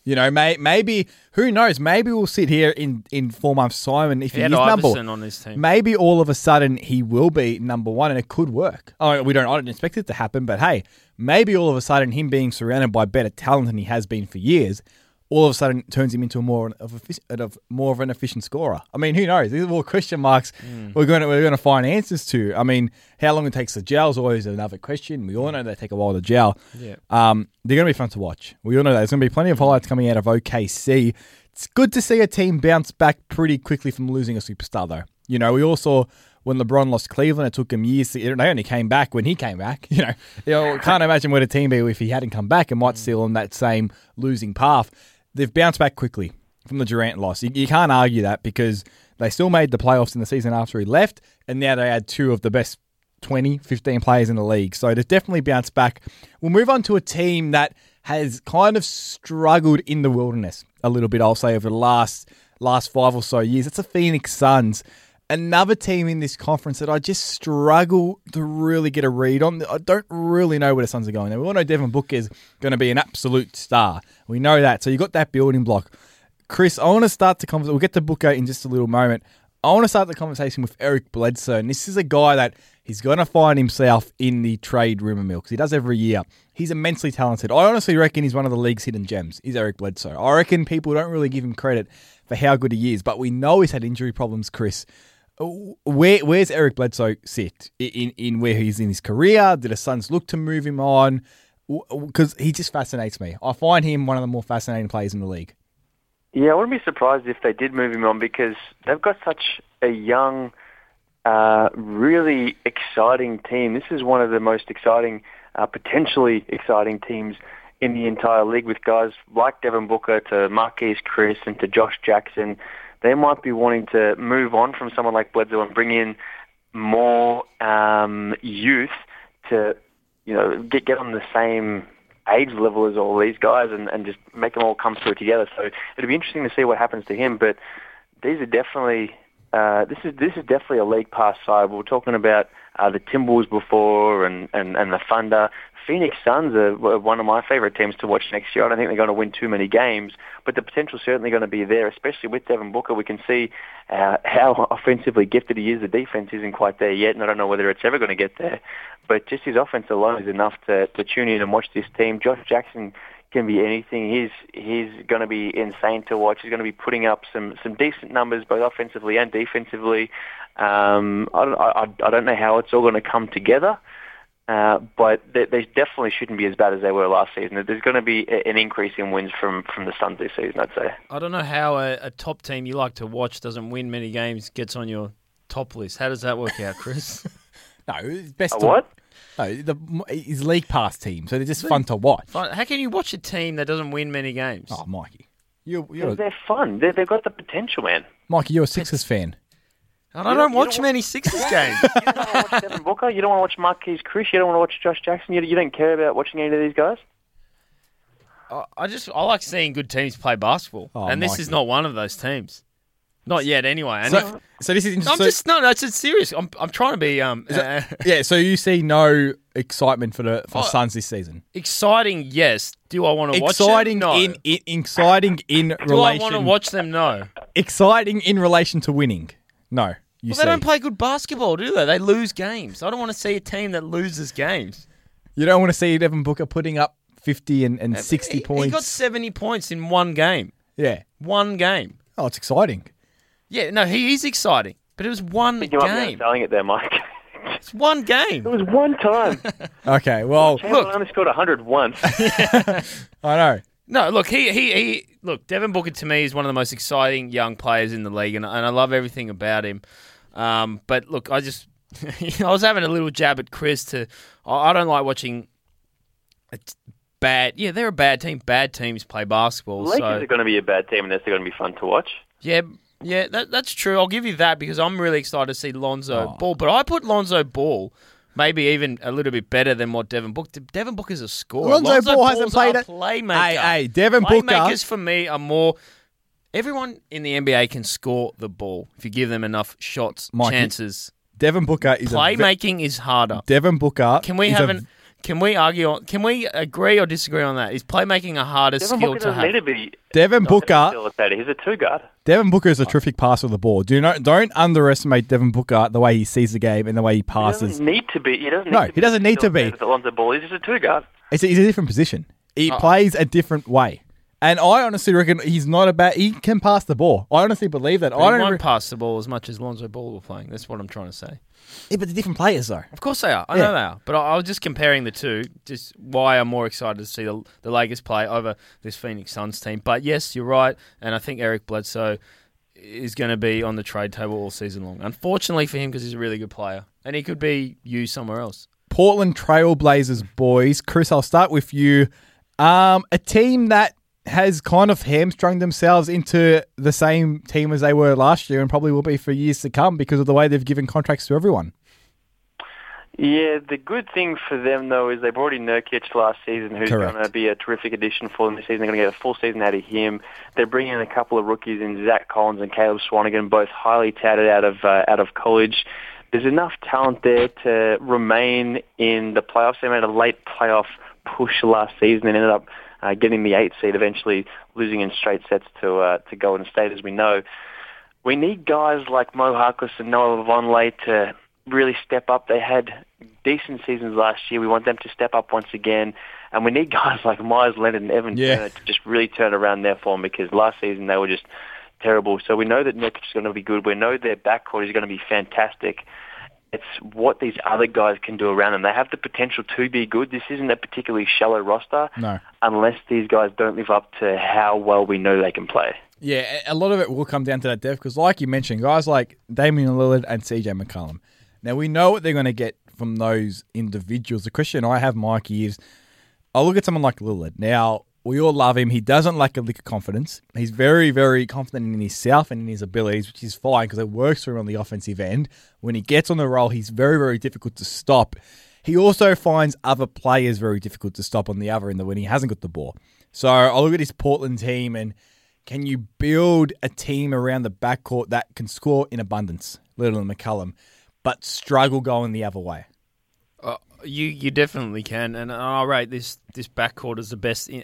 You know, may, maybe who knows? Maybe we'll sit here in, in four months' time, and if he, he is number on his team, maybe all of a sudden he will be number one, and it could work. Oh, we don't. I don't expect it to happen, but hey, maybe all of a sudden him being surrounded by better talent than he has been for years all of a sudden turns him into a more of a, of more of an efficient scorer. I mean, who knows? These are all question marks mm. we're going to we're going to find answers to. I mean, how long it takes to gel is always another question. We all know they take a while to gel. Yeah. Um, they're going to be fun to watch. We all know that. There's going to be plenty of highlights coming out of OKC. It's good to see a team bounce back pretty quickly from losing a superstar, though. You know, we all saw when LeBron lost Cleveland, it took him years. To, they only came back when he came back. You know, you know can't imagine where the team be if he hadn't come back and might mm. still on that same losing path they've bounced back quickly from the Durant loss. You, you, can't argue that because they still made the playoffs in the season after he left, and now they had two of the best 20, 15 players in the league. So they've definitely bounced back. We'll move on to a team that has kind of struggled in the wilderness a little bit, I'll say, over the last last five or so years. It's the Phoenix Suns. Another team in this conference that I just struggle to really get a read on. I don't really know where the Suns are going. we all know Devin Booker is going to be an absolute star. We know that. So you got that building block. Chris, I want to start the conversation. We'll get to Booker in just a little moment. I want to start the conversation with Eric Bledsoe. And this is a guy that he's going to find himself in the trade rumor mill because he does every year. He's immensely talented. I honestly reckon he's one of the league's hidden gems, is Eric Bledsoe. I reckon people don't really give him credit for how good he is, but we know he's had injury problems, Chris. Where where's Eric Bledsoe sit in in where he's in his career? Did the Suns look to move him on? Because he just fascinates me. I find him one of the more fascinating players in the league. Yeah, I wouldn't be surprised if they did move him on because they've got such a young, uh, really exciting team. This is one of the most exciting, uh, potentially exciting teams in the entire league with guys like Devin Booker to Marquese Chriss and to Josh Jackson. They might be wanting to move on from someone like Bledsoe and bring in more um, youth to, you know, get get on the same age level as all these guys and, and just make them all come through together. So it'll be interesting to see what happens to him. But these are definitely uh, this is this is definitely a league pass side. We were talking about uh, the Timberwolves before and, and, and the Thunder. Phoenix Suns are one of my favourite teams to watch next year. I don't think they're going to win too many games, but the potential's certainly going to be there, especially with Devin Booker. We can see uh, how offensively gifted he is. The defense isn't quite there yet, and I don't know whether it's ever going to get there. But just his offense alone is enough to, to tune in and watch this team. Josh Jackson can be anything. He's he's going to be insane to watch. He's going to be putting up some some decent numbers both offensively and defensively. Um, I, don't, I, I don't know how it's all going to come together, uh, but they, they definitely shouldn't be as bad as they were last season. There's going to be an increase in wins from, from the Suns this season, I'd say. I don't know how a, a top team you like to watch doesn't win many games gets on your top list. How does that work out, Chris? no, it's best. A to- what? No, the his league pass team, so they're just fun to watch. How can you watch a team that doesn't win many games? Oh, Mikey, you, you're a, They're fun. They're, they've got the potential, man. Mikey, you're a Sixers fan. And I don't don't- watch don't many Sixers games. You don't want to watch Devin Booker. You don't want to watch Marquese Chriss. You don't want to watch Josh Jackson. You, you don't care about watching any of these guys. I- I just I like seeing good teams play basketball, Oh, and this Mikey. is not one of those teams. Not yet, anyway. And So, so this is I'm interesting. just no, no, it's serious. I'm I'm trying to be um uh, yeah, so you see no excitement for the for Oh, Suns this season. exciting. Yes. Do I want to watch Exciting? No. in, in exciting in Do I want to watch them? No. exciting in relation to winning. No, you Well, see. they don't play good basketball, do they? They lose games. I don't want to see a team that loses games. you don't want to see Devin Booker putting up fifty and, and sixty He- points. He got 70 points in one game. yeah. One game. Oh, it's exciting. Yeah, no, he is exciting, but it was one You might be game. selling it there, Mike. It's one game. it was one time. Okay, well, Chamberlain only scored 100 once. I know. No, look, he, he, he, look, Devin Booker to me is one of the most exciting young players in the league, and, and I love everything about him. Um, but look, I just, I was having a little jab at Chris to, I, I don't like watching a t- bad, yeah, they're a bad team. Bad teams play basketball. Lakers so, are going to be a bad team unless they're going to be fun to watch. yeah, yeah, that, that's true. I'll give you that because I'm really excited to see Lonzo Oh. Ball. But I put Lonzo Ball maybe even a little bit better than what Devin Booker. Devin Booker's a scorer. Lonzo Ball hasn't played a it. playmaker. Hey, hey, Devin Booker. Playmakers for me are more. Everyone in the NBA can score the ball if you give them enough shots, Mikey, chances. Devin Booker is a ve- Playmaking is harder. Devin Booker. Can we have a- an? Can we argue on? Can we agree or disagree on that? Is playmaking a harder Devin skill Booker to doesn't have? need to be Devin not Booker? a facilitator. He's a two guard. Devin Booker is a terrific passer of the ball. Do not don't underestimate Devin Booker the way he sees the game and the way he passes. He passes. doesn't need to be. He doesn't. No, need to he doesn't need to be. facilitator that Lonzo Ball. He's just a two guard. It's a, he's a different position. He Oh. plays a different way. And I honestly reckon he's not about. He can pass the ball. I honestly believe that. But I he don't. won't Re- pass the ball as much as Lonzo Ball were playing. That's what I'm trying to say. Yeah, but they're different players though. Of course they are. I Yeah. know they are. But I, I was just comparing the two. Just why I'm more excited to see the, the Lakers play over this Phoenix Suns team. But yes, you're right. And I think Eric Bledsoe is going to be on the trade table all season long. Unfortunately for him, because he's a really good player, and he could be used somewhere else. Portland Trailblazers boys. Chris, I'll start with you. Um, a team that has kind of hamstrung themselves into the same team as they were last year and probably will be for years to come because of the way they've given contracts to everyone. Yeah, the good thing for them though is they brought in Nurkic last season, who's Correct. going to be a terrific addition for them this season. They're going to get a full season out of him. They're bringing in a couple of rookies in Zach Collins and Caleb Swanigan, both highly touted out of uh, out of college. There's enough talent there to remain in the playoffs. They made a late playoff push last season and ended up uh, getting the eighth seed, eventually losing in straight sets to uh, to Golden State, as we know. We need guys like Mo Harkless and Noah Vonleh to really step up. They had decent seasons last year. We want them to step up once again. And we need guys like Meyers Leonard and Evan Yeah. Turner to just really turn around their form because last season they were just terrible. So we know that Nurkic is going to be good. We know their backcourt is going to be fantastic. It's what these other guys can do around them. They have the potential to be good. This isn't a particularly shallow roster No. unless these guys don't live up to how well we know they can play. Yeah, a lot of it will come down to that depth because, like you mentioned, guys like Damian Lillard and CJ McCollum. Now we know what they're going to get from those individuals. The question I have, Mikey, is I look at someone like Lillard. Now we all love him. He doesn't lack a lick of confidence. He's very, very confident in himself and in his abilities, which is fine because it works for him on the offensive end. When he gets on the roll, he's very, very difficult to stop. He also finds other players very difficult to stop on the other end when he hasn't got the ball. So I look at his Portland team and can you build a team around the backcourt that can score in abundance, Lillard and McCollum, but struggle going the other way? You you definitely can, and I'll rate this this backcourt as the best in,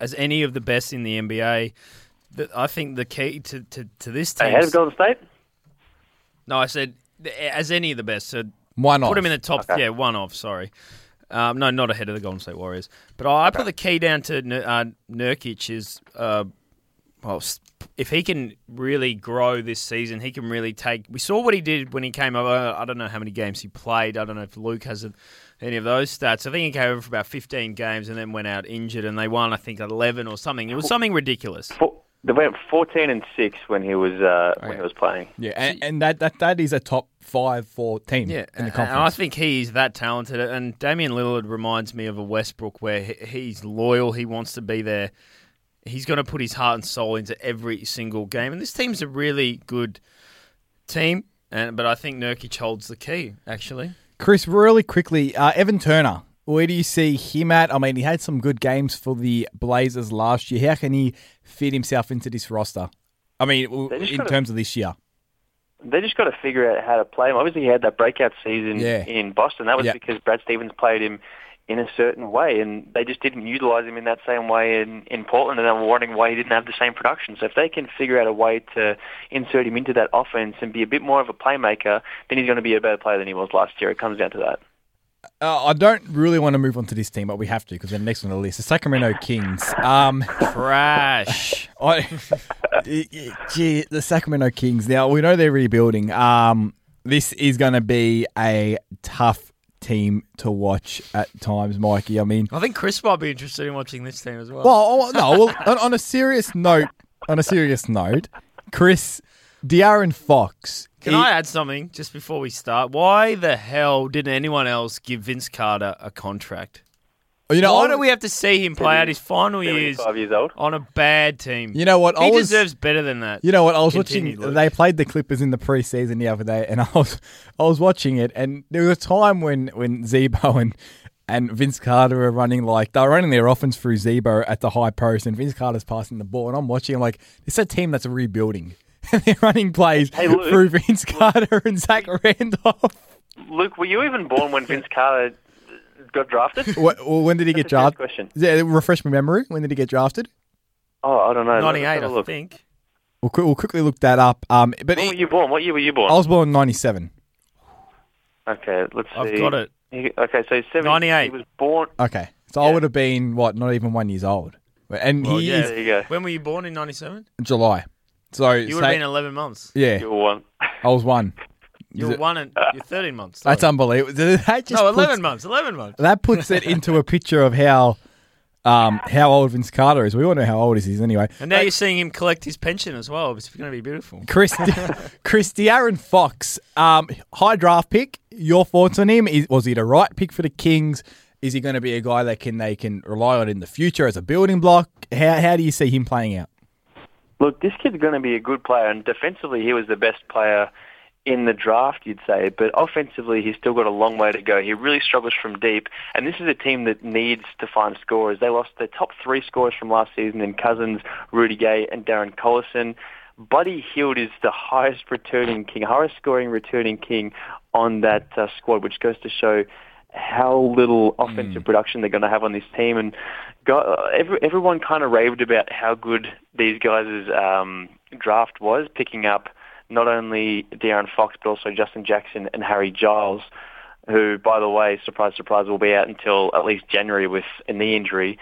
as any of the best in the NBA. The, I think the key to, to, to this team. Ahead of Golden State? No, I said as any of the best. So One off. put off. him in the top. Okay. Yeah, one off. Sorry. Um, no, not ahead of the Golden State Warriors. But I put the key down to Nur- uh, Nurkic is, uh, well, if he can really grow this season, he can really take. We saw what he did when he came over. I don't know how many games he played. I don't know if Luke has any of those stats. I think he came over for about 15 games and then went out injured, and they won, I think, 11 or something. It was something ridiculous. Four, they went 14 and 6 when he was uh, when he was playing. Yeah, and, and that, that that is a top five for team Yeah, in the and I think he's that talented. And Damian Lillard reminds me of a Westbrook where he- he's loyal. He wants to be there. He's going to put his heart and soul into every single game. And this team's a really good team. And but I think Nurkic holds the key. Actually, Chris, really quickly, uh, Evan Turner. Where do you see him at? I mean, he had some good games for the Blazers last year. How can he fit himself into this roster? I mean, w- They just in gotta- terms of this year. They just got to figure out how to play him. Obviously, he had that breakout season Yeah. in Boston. That was Yeah. because Brad Stevens played him in a certain way, and they just didn't utilize him in that same way in, in Portland, and they were wondering why he didn't have the same production. So if they can figure out a way to insert him into that offense and be a bit more of a playmaker, then he's going to be a better player than he was last year. It comes down to that. Uh, I don't really want to move on to this team, but we have to because they're next on the list. The Sacramento Kings. Um, trash. I, gee, the Sacramento Kings. Now we know they're rebuilding. Um, this is going to be a tough team to watch at times, Mikey. I mean, I think Chris might be interested in watching this team as well. well, oh, no. Well, on, on a serious note, on a serious note, Chris, De'Aaron Fox. Can he- I add something just before we start? Why the hell didn't anyone else give Vince Carter a contract? You know, Why I- do we have to see him play out his final years 75 years old. on a bad team? You know what? He I was, deserves better than that. You know what? I was Continue, watching. Luke. They played the Clippers in the preseason the other day, and I was, I was watching it, and there was a time when when Z-Bo and and Vince Carter were running like they were running their offense through Z-Bo at the high post, and Vince Carter's passing the ball, and I'm watching. I'm like, it's a team that's rebuilding, and they're running plays Hey, Luke. through Vince Carter and Zach Randolph. Luke, were you even born when Vince Carter got drafted? Wh- well, when did he get That's a drafted? question. Yeah, refresh my memory. When did he get drafted? Oh, I don't know. 98, I think. We'll, qu- we'll quickly look that up. Um, but When he- were you born? What year were you born? I was born in '97. Okay, let's see. I've got it. He- okay, so he's seven, 98. He was born. Okay, so I would have been what? Not even one years old. And Well, he yeah. is There you go. When were you born in 97? July. So You would say- have been 11 months. yeah, You were one. I was one. You Is were it- one and you're 13 months. That's unbelievable. That just no, puts- 11 months. 11 months. That puts it into a picture of how um, how old Vince Carter is. We all know how old he is anyway. And now you're seeing him collect his pension as well. It's going to be beautiful. Chris Chris De'Aaron Fox, um, high draft pick. Your thoughts on him? Is, was he the right pick for the Kings? Is he going to be a guy that can they can rely on in the future as a building block? How how do you see him playing out? Look, this kid's going to be a good player, and defensively, he was the best player in the draft, you'd say. But offensively, he's still got a long way to go. He really struggles from deep, and this is a team that needs to find scorers. They lost their top three scorers from last season in Cousins, Rudy Gay, and Darren Collison. Buddy Hield is the highest returning king, highest scoring returning king on that uh, squad, which goes to show how little offensive production they're going to have on this team. And go, uh, every, everyone kind of raved about how good these guys' um, draft was, picking up not only De'Aaron Fox but also Justin Jackson and Harry Giles, who, by the way, surprise, surprise, will be out until at least January with a knee injury.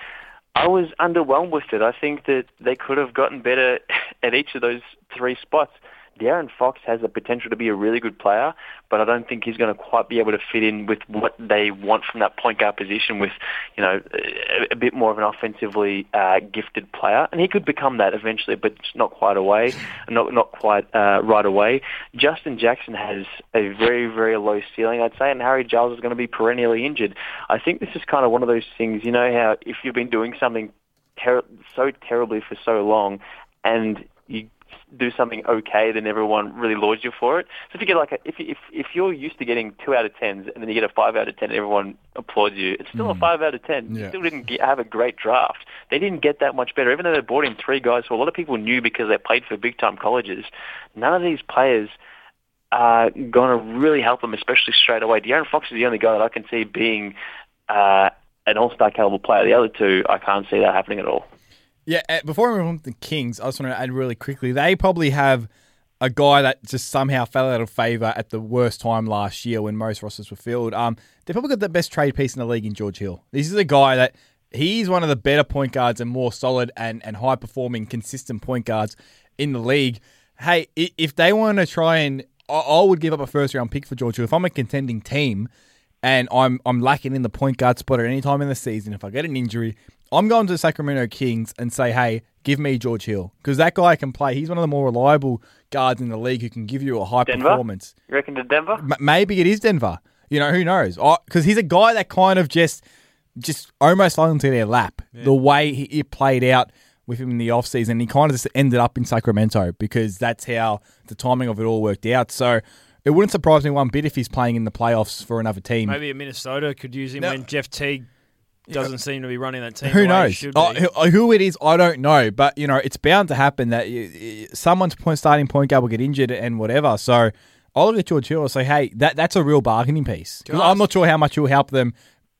I was underwhelmed with it. I think that they could have gotten better at each of those three spots. De'Aaron Fox has the potential to be a really good player, but I don't think he's going to quite be able to fit in with what they want from that point guard position with, you know, a, a bit more of an offensively uh, gifted player. And he could become that eventually, but not quite away, not not quite uh, right away. Justin Jackson has a very, very low ceiling, I'd say, and Harry Giles is going to be perennially injured. I think this is kind of one of those things, you know, how if you've been doing something ter- so terribly for so long and you do something okay, then everyone really lauds you for it. So if you get like a, if you, if if you're used to getting two out of tens and then you get a five out of ten, everyone applauds you. It's still mm. a five out of ten. Yeah. You still didn't get, have a great draft. They didn't get that much better, even though they brought in three guys who a lot of people knew because they played for big time colleges. None of these players are going to really help them, especially straight away. De'Aaron Fox is the only guy that I can see being uh, an all-star caliber player. The other two, I can't see that happening at all. Yeah, uh, before we move on to the Kings, I just want to add really quickly. They probably have a guy that just somehow fell out of favour at the worst time last year when most rosters were filled. Um, they probably got the best trade piece in the league in George Hill. This is a guy that he's one of the better point guards and more solid and, and high performing, consistent point guards in the league. Hey, if they want to try and, I would give up a first round pick for George Hill. If I'm a contending team and I'm I'm lacking in the point guard spot at any time in the season, if I get an injury, I'm going to the Sacramento Kings and say, hey, give me George Hill because that guy can play. He's one of the more reliable guards in the league who can give you a high Denver? performance. You reckon to Denver? M- maybe it is Denver. You know, who knows? Because he's a guy that kind of just just almost fell into their lap. Yeah. The way he, he, played out with him in the offseason, he kind of just ended up in Sacramento because that's how the timing of it all worked out. So it wouldn't surprise me one bit if he's playing in the playoffs for another team. Maybe Minnesota could use him no. when Jeff Teague doesn't seem to be running that team. Who knows? Oh, who, who, it is, I don't know. But you know, it's bound to happen that you, you, someone's point, starting point guard will get injured and whatever. So I'll look at George Hill and say, hey, that that's a real bargaining piece. I'm not sure how much he'll help them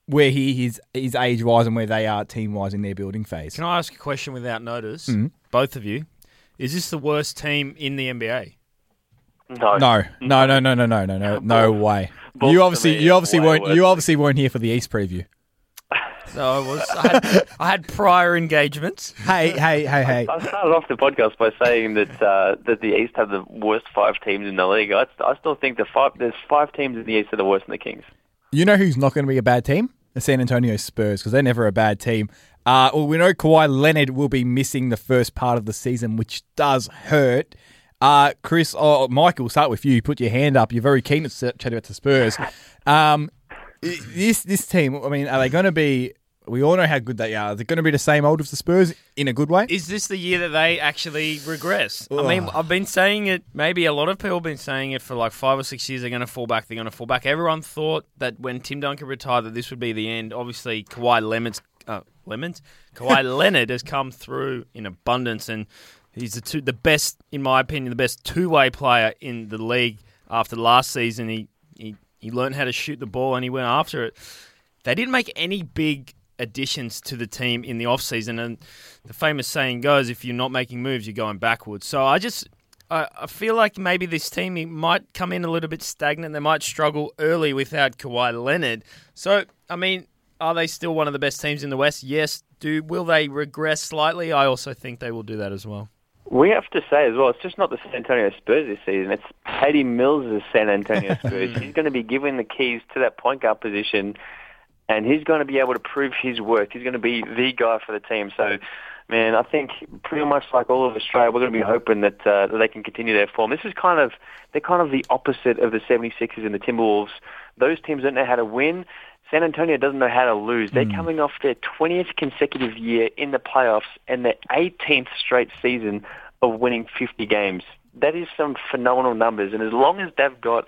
where he is, is age wise and where they are team wise in their building phase. Can I ask a question without notice? Mm-hmm. Both of you, is this the worst team in the NBA? No. No, no, no, no, no, no, no, no, no way. you obviously, you obviously weren't, you obviously weren't here for the East preview. No, I was. I had, I had prior engagements. Hey, hey, hey, hey. I started off the podcast by saying that uh, that the East have the worst five teams in the league. I, I still think the five there's five teams in the East that are worse than the Kings. You know who's not going to be a bad team? The San Antonio Spurs, because they're never a bad team. Uh, well, we know Kawhi Leonard will be missing the first part of the season, which does hurt. Uh, Chris, oh, Michael, we'll start with you. Put your hand up. You're very keen to chat about the Spurs. Um, this this team, I mean, are they going to be? We all know how good they are. They're going to be the same old as the Spurs in a good way. Is this the year that they actually regress? Ugh. I mean, I've been saying it. Maybe a lot of people have been saying it for like five or six years. They're going to fall back. They're going to fall back. Everyone thought that when Tim Duncan retired, that this would be the end. Obviously, Kawhi Lemons, uh, Lemons, Kawhi Leonard has come through in abundance, and he's the two, the best, in my opinion, the best two way player in the league. After last season, he he he learned how to shoot the ball and he went after it. They didn't make any big additions to the team in the offseason. And the famous saying goes, if you're not making moves, you're going backwards. So I just. I, I feel like maybe this team might come in a little bit stagnant. They might struggle early without Kawhi Leonard. So, I mean, are they still one of the best teams in the West? Yes. Do will they regress slightly? I also think they will do that as well. We have to say as well, it's just not the San Antonio Spurs this season. It's Patty Mills' San Antonio Spurs. he's going to be given the keys to that point guard position, and he's going to be able to prove his worth. He's going to be the guy for the team. So, man, I think pretty much like all of Australia, we're going to be hoping that, uh, that they can continue their form. This is kind of they're kind of the opposite of the 76ers and the Timberwolves. Those teams don't know how to win. San Antonio doesn't know how to lose. They're mm. coming off their 20th consecutive year in the playoffs and their 18th straight season of winning 50 games. That is some phenomenal numbers. And as long as they've got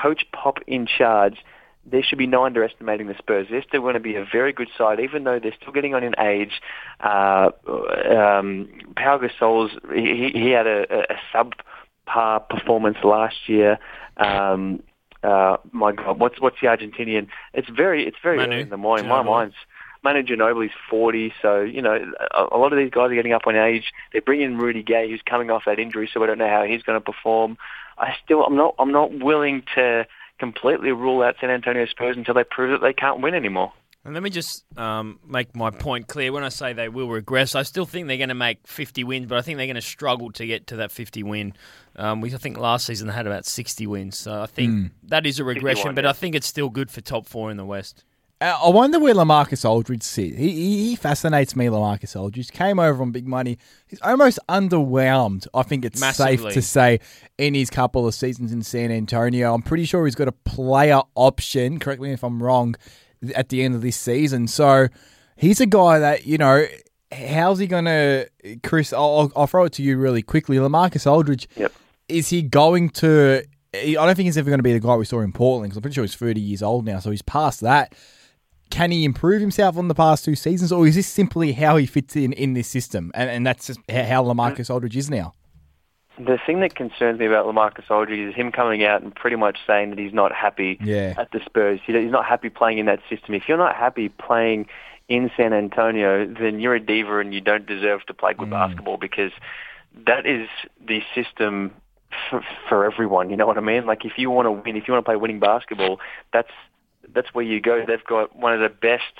Coach Pop in charge, there should be no underestimating the Spurs. They're still going to be a very good side, even though they're still getting on in age. Uh, um, Pau Gasol's he, he had a, a subpar performance last year. Um, uh, my God, what's what's the Argentinian? It's very it's very Manu, in the morning. My mind's Manu Ginobili's 40, so you know a, a lot of these guys are getting up on age. They bring in Rudy Gay, who's coming off that injury, so we don't know how he's going to perform. I still I'm not I'm not willing to completely rule out San Antonio Spurs until they prove that they can't win anymore. And let me just um, make my point clear. When I say they will regress, I still think they're going to make 50 wins, but I think they're going to struggle to get to that 50 win. Um, we I think last season they had about 60 wins, so I think Mm. that is a regression. But yeah. I think it's still good for top four in the West. Uh, I wonder where LaMarcus Aldridge sits. He, he, he fascinates me, LaMarcus Aldridge. Came over on big money. He's almost underwhelmed, I think it's safe to say, in his couple of seasons in San Antonio. I'm pretty sure he's got a player option, correct me if I'm wrong, at the end of this season. So he's a guy that, you know, how's he going to, Chris, I'll, I'll- throw it to you really quickly. LaMarcus Aldridge, Yep. is he going to. I don't think he's ever going to be the guy we saw in Portland because I'm pretty sure he's 30 years old now, so he's past that. Can he improve himself on the past two seasons, or is this simply how he fits in in this system, and, and that's just how LaMarcus Aldridge is now? The thing that concerns me about LaMarcus Aldridge is him coming out and pretty much saying that he's not happy Yeah. at the Spurs. He- He's not happy playing in that system. If you're not happy playing in San Antonio, then you're a diva and you don't deserve to play good mm. basketball because that is the system for, for everyone. You know what I mean? Like if you want to win, if you want to play winning basketball, that's that's where you go. They've got one of the best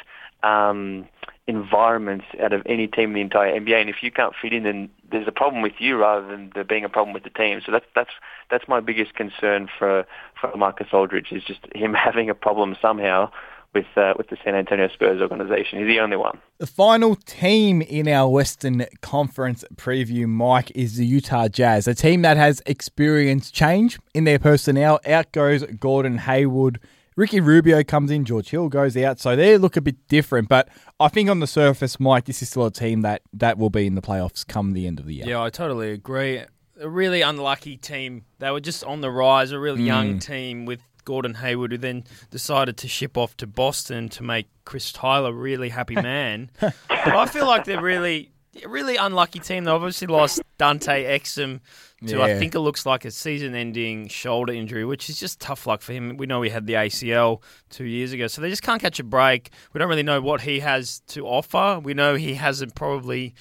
um, environments out of any team in the entire NBA. And if you can't fit in, then there's a problem with you rather than there being a problem with the team. So that's that's that's my biggest concern for for Marcus Aldridge is just him having a problem somehow with uh, with the San Antonio Spurs organization. He's the only one. The final team in our Western Conference preview, Mike, is the Utah Jazz, a team that has experienced change in their personnel. Out goes Gordon Hayward. Ricky Rubio comes in, George Hill goes out, so they look a bit different. But I think on the surface, Mike, this is still a team that, that will be in the playoffs come the end of the year. Yeah, I totally agree. A really unlucky team. They were just on the rise, a really Mm. young team with Gordon Hayward, who then decided to ship off to Boston to make Chris Tyler a really happy man. but I feel like they're really, really unlucky team. They obviously lost Dante Exum to, I think it looks like a season-ending shoulder injury, which is just tough luck for him. We know he had the ACL two years ago, so they just can't catch a break. We don't really know what he has to offer. We know he hasn't probably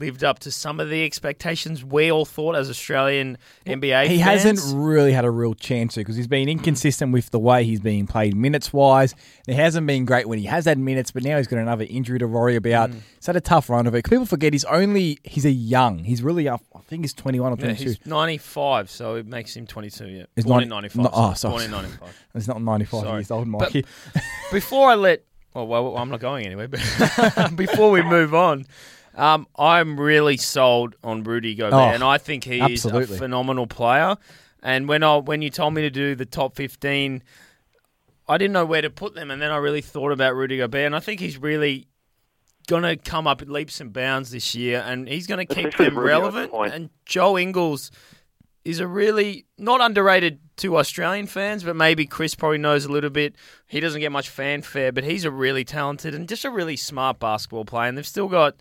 lived up to some of the expectations we all thought as Australian NBA He fans. hasn't really had a real chance to because he's been inconsistent with the way he's being played minutes wise. He hasn't been great when he has had minutes, but now he's got another injury to worry about. Mm. He's had a tough run of it. People forget he's only he's a young. He's really up. I think he's twenty one or Yeah, twenty two. he's 95, so it makes him 22. Yeah, He's born not- in 95. no- oh, sorry. Born in 95. He's not ninety five years old, Mikey. Before I let, well, well, I'm not going anyway. But before we move on, um, I'm really sold on Rudy Gobert, Oh, and I think he absolutely. is a phenomenal player. And when I when you told me to do the top 15, I didn't know where to put them, and then I really thought about Rudy Gobert, and I think he's really going to come up leaps and bounds this year, and he's going to keep Especially them Rudy, that's the relevant. And Joe Ingles is a really not underrated to Australian fans, but maybe Chris probably knows a little bit. He doesn't get much fanfare, but he's a really talented and just a really smart basketball player. And they've still got,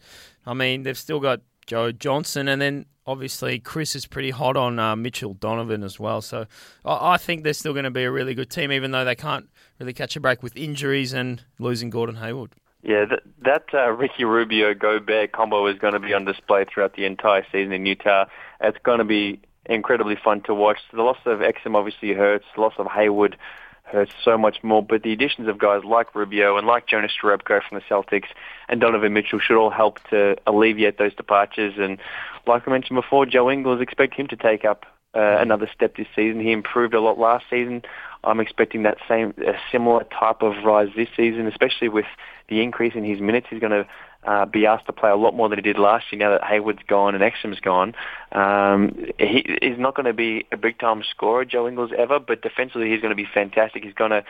I mean, they've still got Joe Johnson, and then obviously Chris is pretty hot on uh, Mitchell Donovan as well. So I, I think they're still going to be a really good team, even though they can't really catch a break with injuries and losing Gordon Hayward. Yeah, that, that uh, Ricky Rubio Gobert combo is going to be on display throughout the entire season in Utah. It's going to be incredibly fun to watch. The loss of Exum obviously hurts. The loss of Hayward hurts so much more. But the additions of guys like Rubio and like Jonas Jerebko from the Celtics and Donovan Mitchell should all help to alleviate those departures. And like I mentioned before, Joe Ingles expect him to take up uh, another step this season. He improved a lot last season. I'm expecting that same, a similar type of rise this season, especially with the increase in his minutes. He's going to uh, be asked to play a lot more than he did last year now that Hayward's gone and Exum's gone. Um, he, he's not going to be a big-time scorer, Joe Ingles, ever, but defensively he's going to be fantastic. He's going to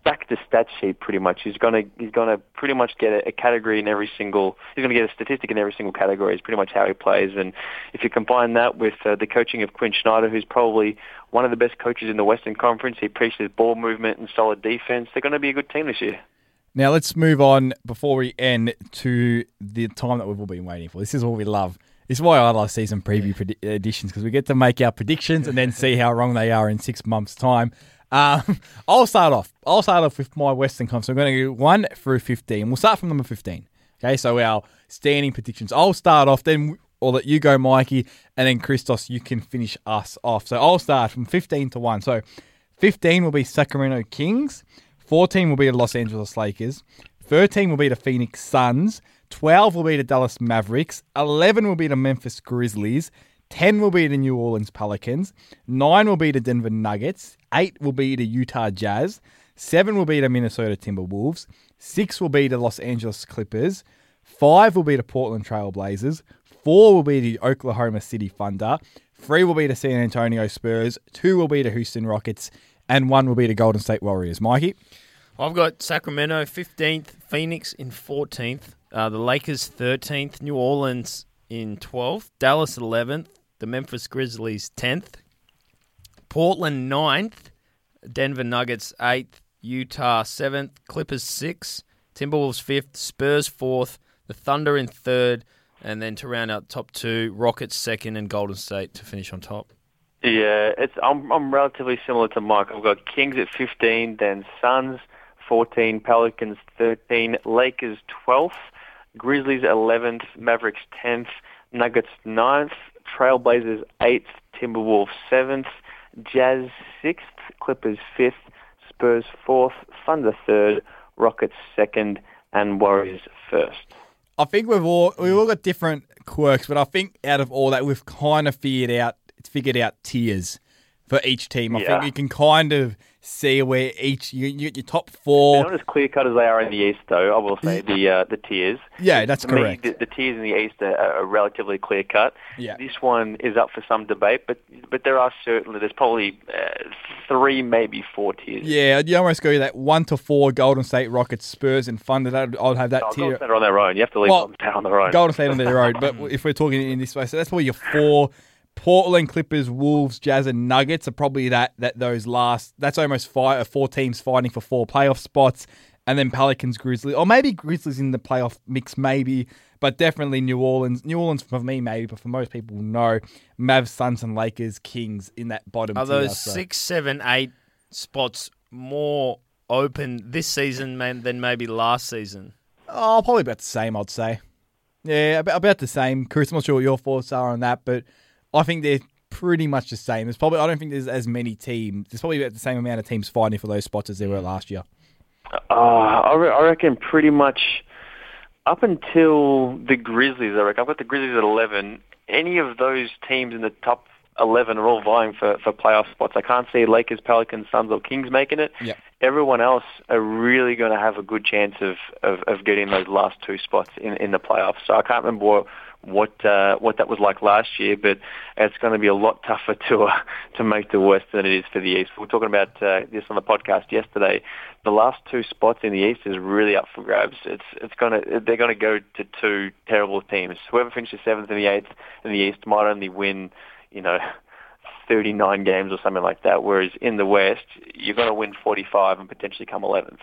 stack the stat sheet pretty much. He's going to he's to pretty much get a, a category in every single. He's to get a statistic in every single category. Is pretty much how he plays. And if you combine that with uh, the coaching of Quin Snyder, who's probably one of the best coaches in the Western Conference, he preaches ball movement and solid defense. They're going to be a good team this year. Now let's move on before we end to the time that we've all been waiting for. This is what we love. This is why I love season preview predi- editions because we get to make our predictions and then see how wrong they are in six months' time. Um, I'll start off. I'll start off with my Western Conference. I'm going to go one through fifteen. We'll start from number fifteen. Okay, so our standing predictions. I'll start off, then I'll let you go, Mikey, and then Christos, you can finish us off. So I'll start from fifteen to one. So fifteen will be Sacramento Kings. 14 will be the Los Angeles Lakers. 13 will be the Phoenix Suns. 12 will be the Dallas Mavericks. 11 will be the Memphis Grizzlies. 10 will be the New Orleans Pelicans. 9 will be the Denver Nuggets. 8 will be the Utah Jazz. 7 will be the Minnesota Timberwolves. 6 will be the Los Angeles Clippers. 5 will be the Portland Trail Blazers. 4 will be the Oklahoma City Thunder. 3 will be the San Antonio Spurs. 2 will be the Houston Rockets. And 1 will be the Golden State Warriors. Mikey? I've got Sacramento 15th, Phoenix in 14th, uh, the Lakers 13th, New Orleans in 12th, Dallas 11th, the Memphis Grizzlies 10th, Portland 9th, Denver Nuggets 8th, Utah 7th, Clippers 6th, Timberwolves 5th, Spurs 4th, the Thunder in 3rd, and then to round out top two, Rockets 2nd, and Golden State to finish on top. Yeah, it's I'm I'm relatively similar to Mike. I've got Kings at 15, then Suns 14, Pelicans 13, Lakers 12th, Grizzlies 11th, Mavericks 10th, Nuggets 9th, Trailblazers 8th, Timberwolves 7th, Jazz 6th, Clippers 5th, Spurs 4th, Thunder 3rd, Rockets 2nd, and Warriors 1st. I think we've all we've all got different quirks, but I think out of all that we've kind of figured out figured out tiers for each team. I Yeah. think you can kind of see where each you, you get your top four. They're not as clear cut as they are in the East, though. I will say the uh, the tiers. Yeah, that's To me, correct. the, the tiers in the East are, are relatively clear cut. Yeah. This one is up for some debate, but but there are certainly there's probably uh, three, maybe four tiers. Yeah, you almost go that one to four Golden State Rockets, Spurs, and Thunder. That I'd have that Oh, tier. Golden State on their own. You have to leave Well, State on their own. Golden State on their own. But if we're talking in this way, so that's probably your four. Portland, Clippers, Wolves, Jazz, and Nuggets are probably that that those last. That's almost five, four teams fighting for four playoff spots, and then Pelicans, Grizzlies, or maybe Grizzlies in the playoff mix, maybe, but definitely New Orleans. New Orleans for me, maybe, but for most people, no. Mavs, Suns, and Lakers, Kings in that bottom. Are tier, those so. six, seven, eight spots more open this season than maybe last season? Oh, probably about the same, I'd say. Yeah, about, about the same. Chris, I'm not sure what your thoughts are on that, but I think they're pretty much the same. There's probably I don't think there's as many teams. There's probably about the same amount of teams fighting for those spots as there were last year. Uh, I, re- I reckon pretty much up until the Grizzlies. I reckon I've got the Grizzlies at eleven. Any of those teams in the top eleven are all vying for for playoff spots. I can't see Lakers, Pelicans, Suns, or Kings making it. Yep. Everyone else are really going to have a good chance of, of, of getting those last two spots in, in the playoffs. So I can't remember what what, uh, what that was like last year, but it's going to be a lot tougher to uh, to make the West than it is for the East. We were talking about uh, this on the podcast yesterday. The last two spots in the East is really up for grabs. It's it's going to they're going to go to two terrible teams. Whoever finishes seventh and the eighth in the East might only win, you know. 39 games or something like that, whereas in the West, you're going to win 45 and potentially come 11th.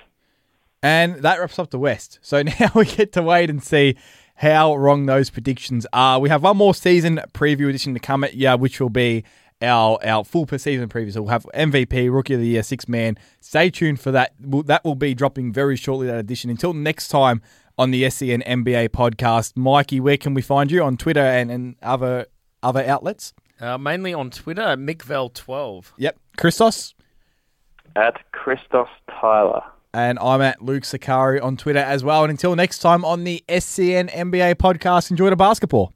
And that wraps up the West. So now we get to wait and see how wrong those predictions are. We have one more season preview edition to come at you, which will be our our full per season preview. So we'll have MVP, Rookie of the Year, Six Man. Stay tuned for that. That will be dropping very shortly. That edition. Until next time on the SEN NBA podcast, Mikey, where can we find you on Twitter and, and other other outlets? Uh, mainly on Twitter, MickVell12. Yep, Christos. At Christos Tyler. And I'm at Luke Sakari on Twitter as well. And until next time on the SEN NBA podcast, enjoy the basketball.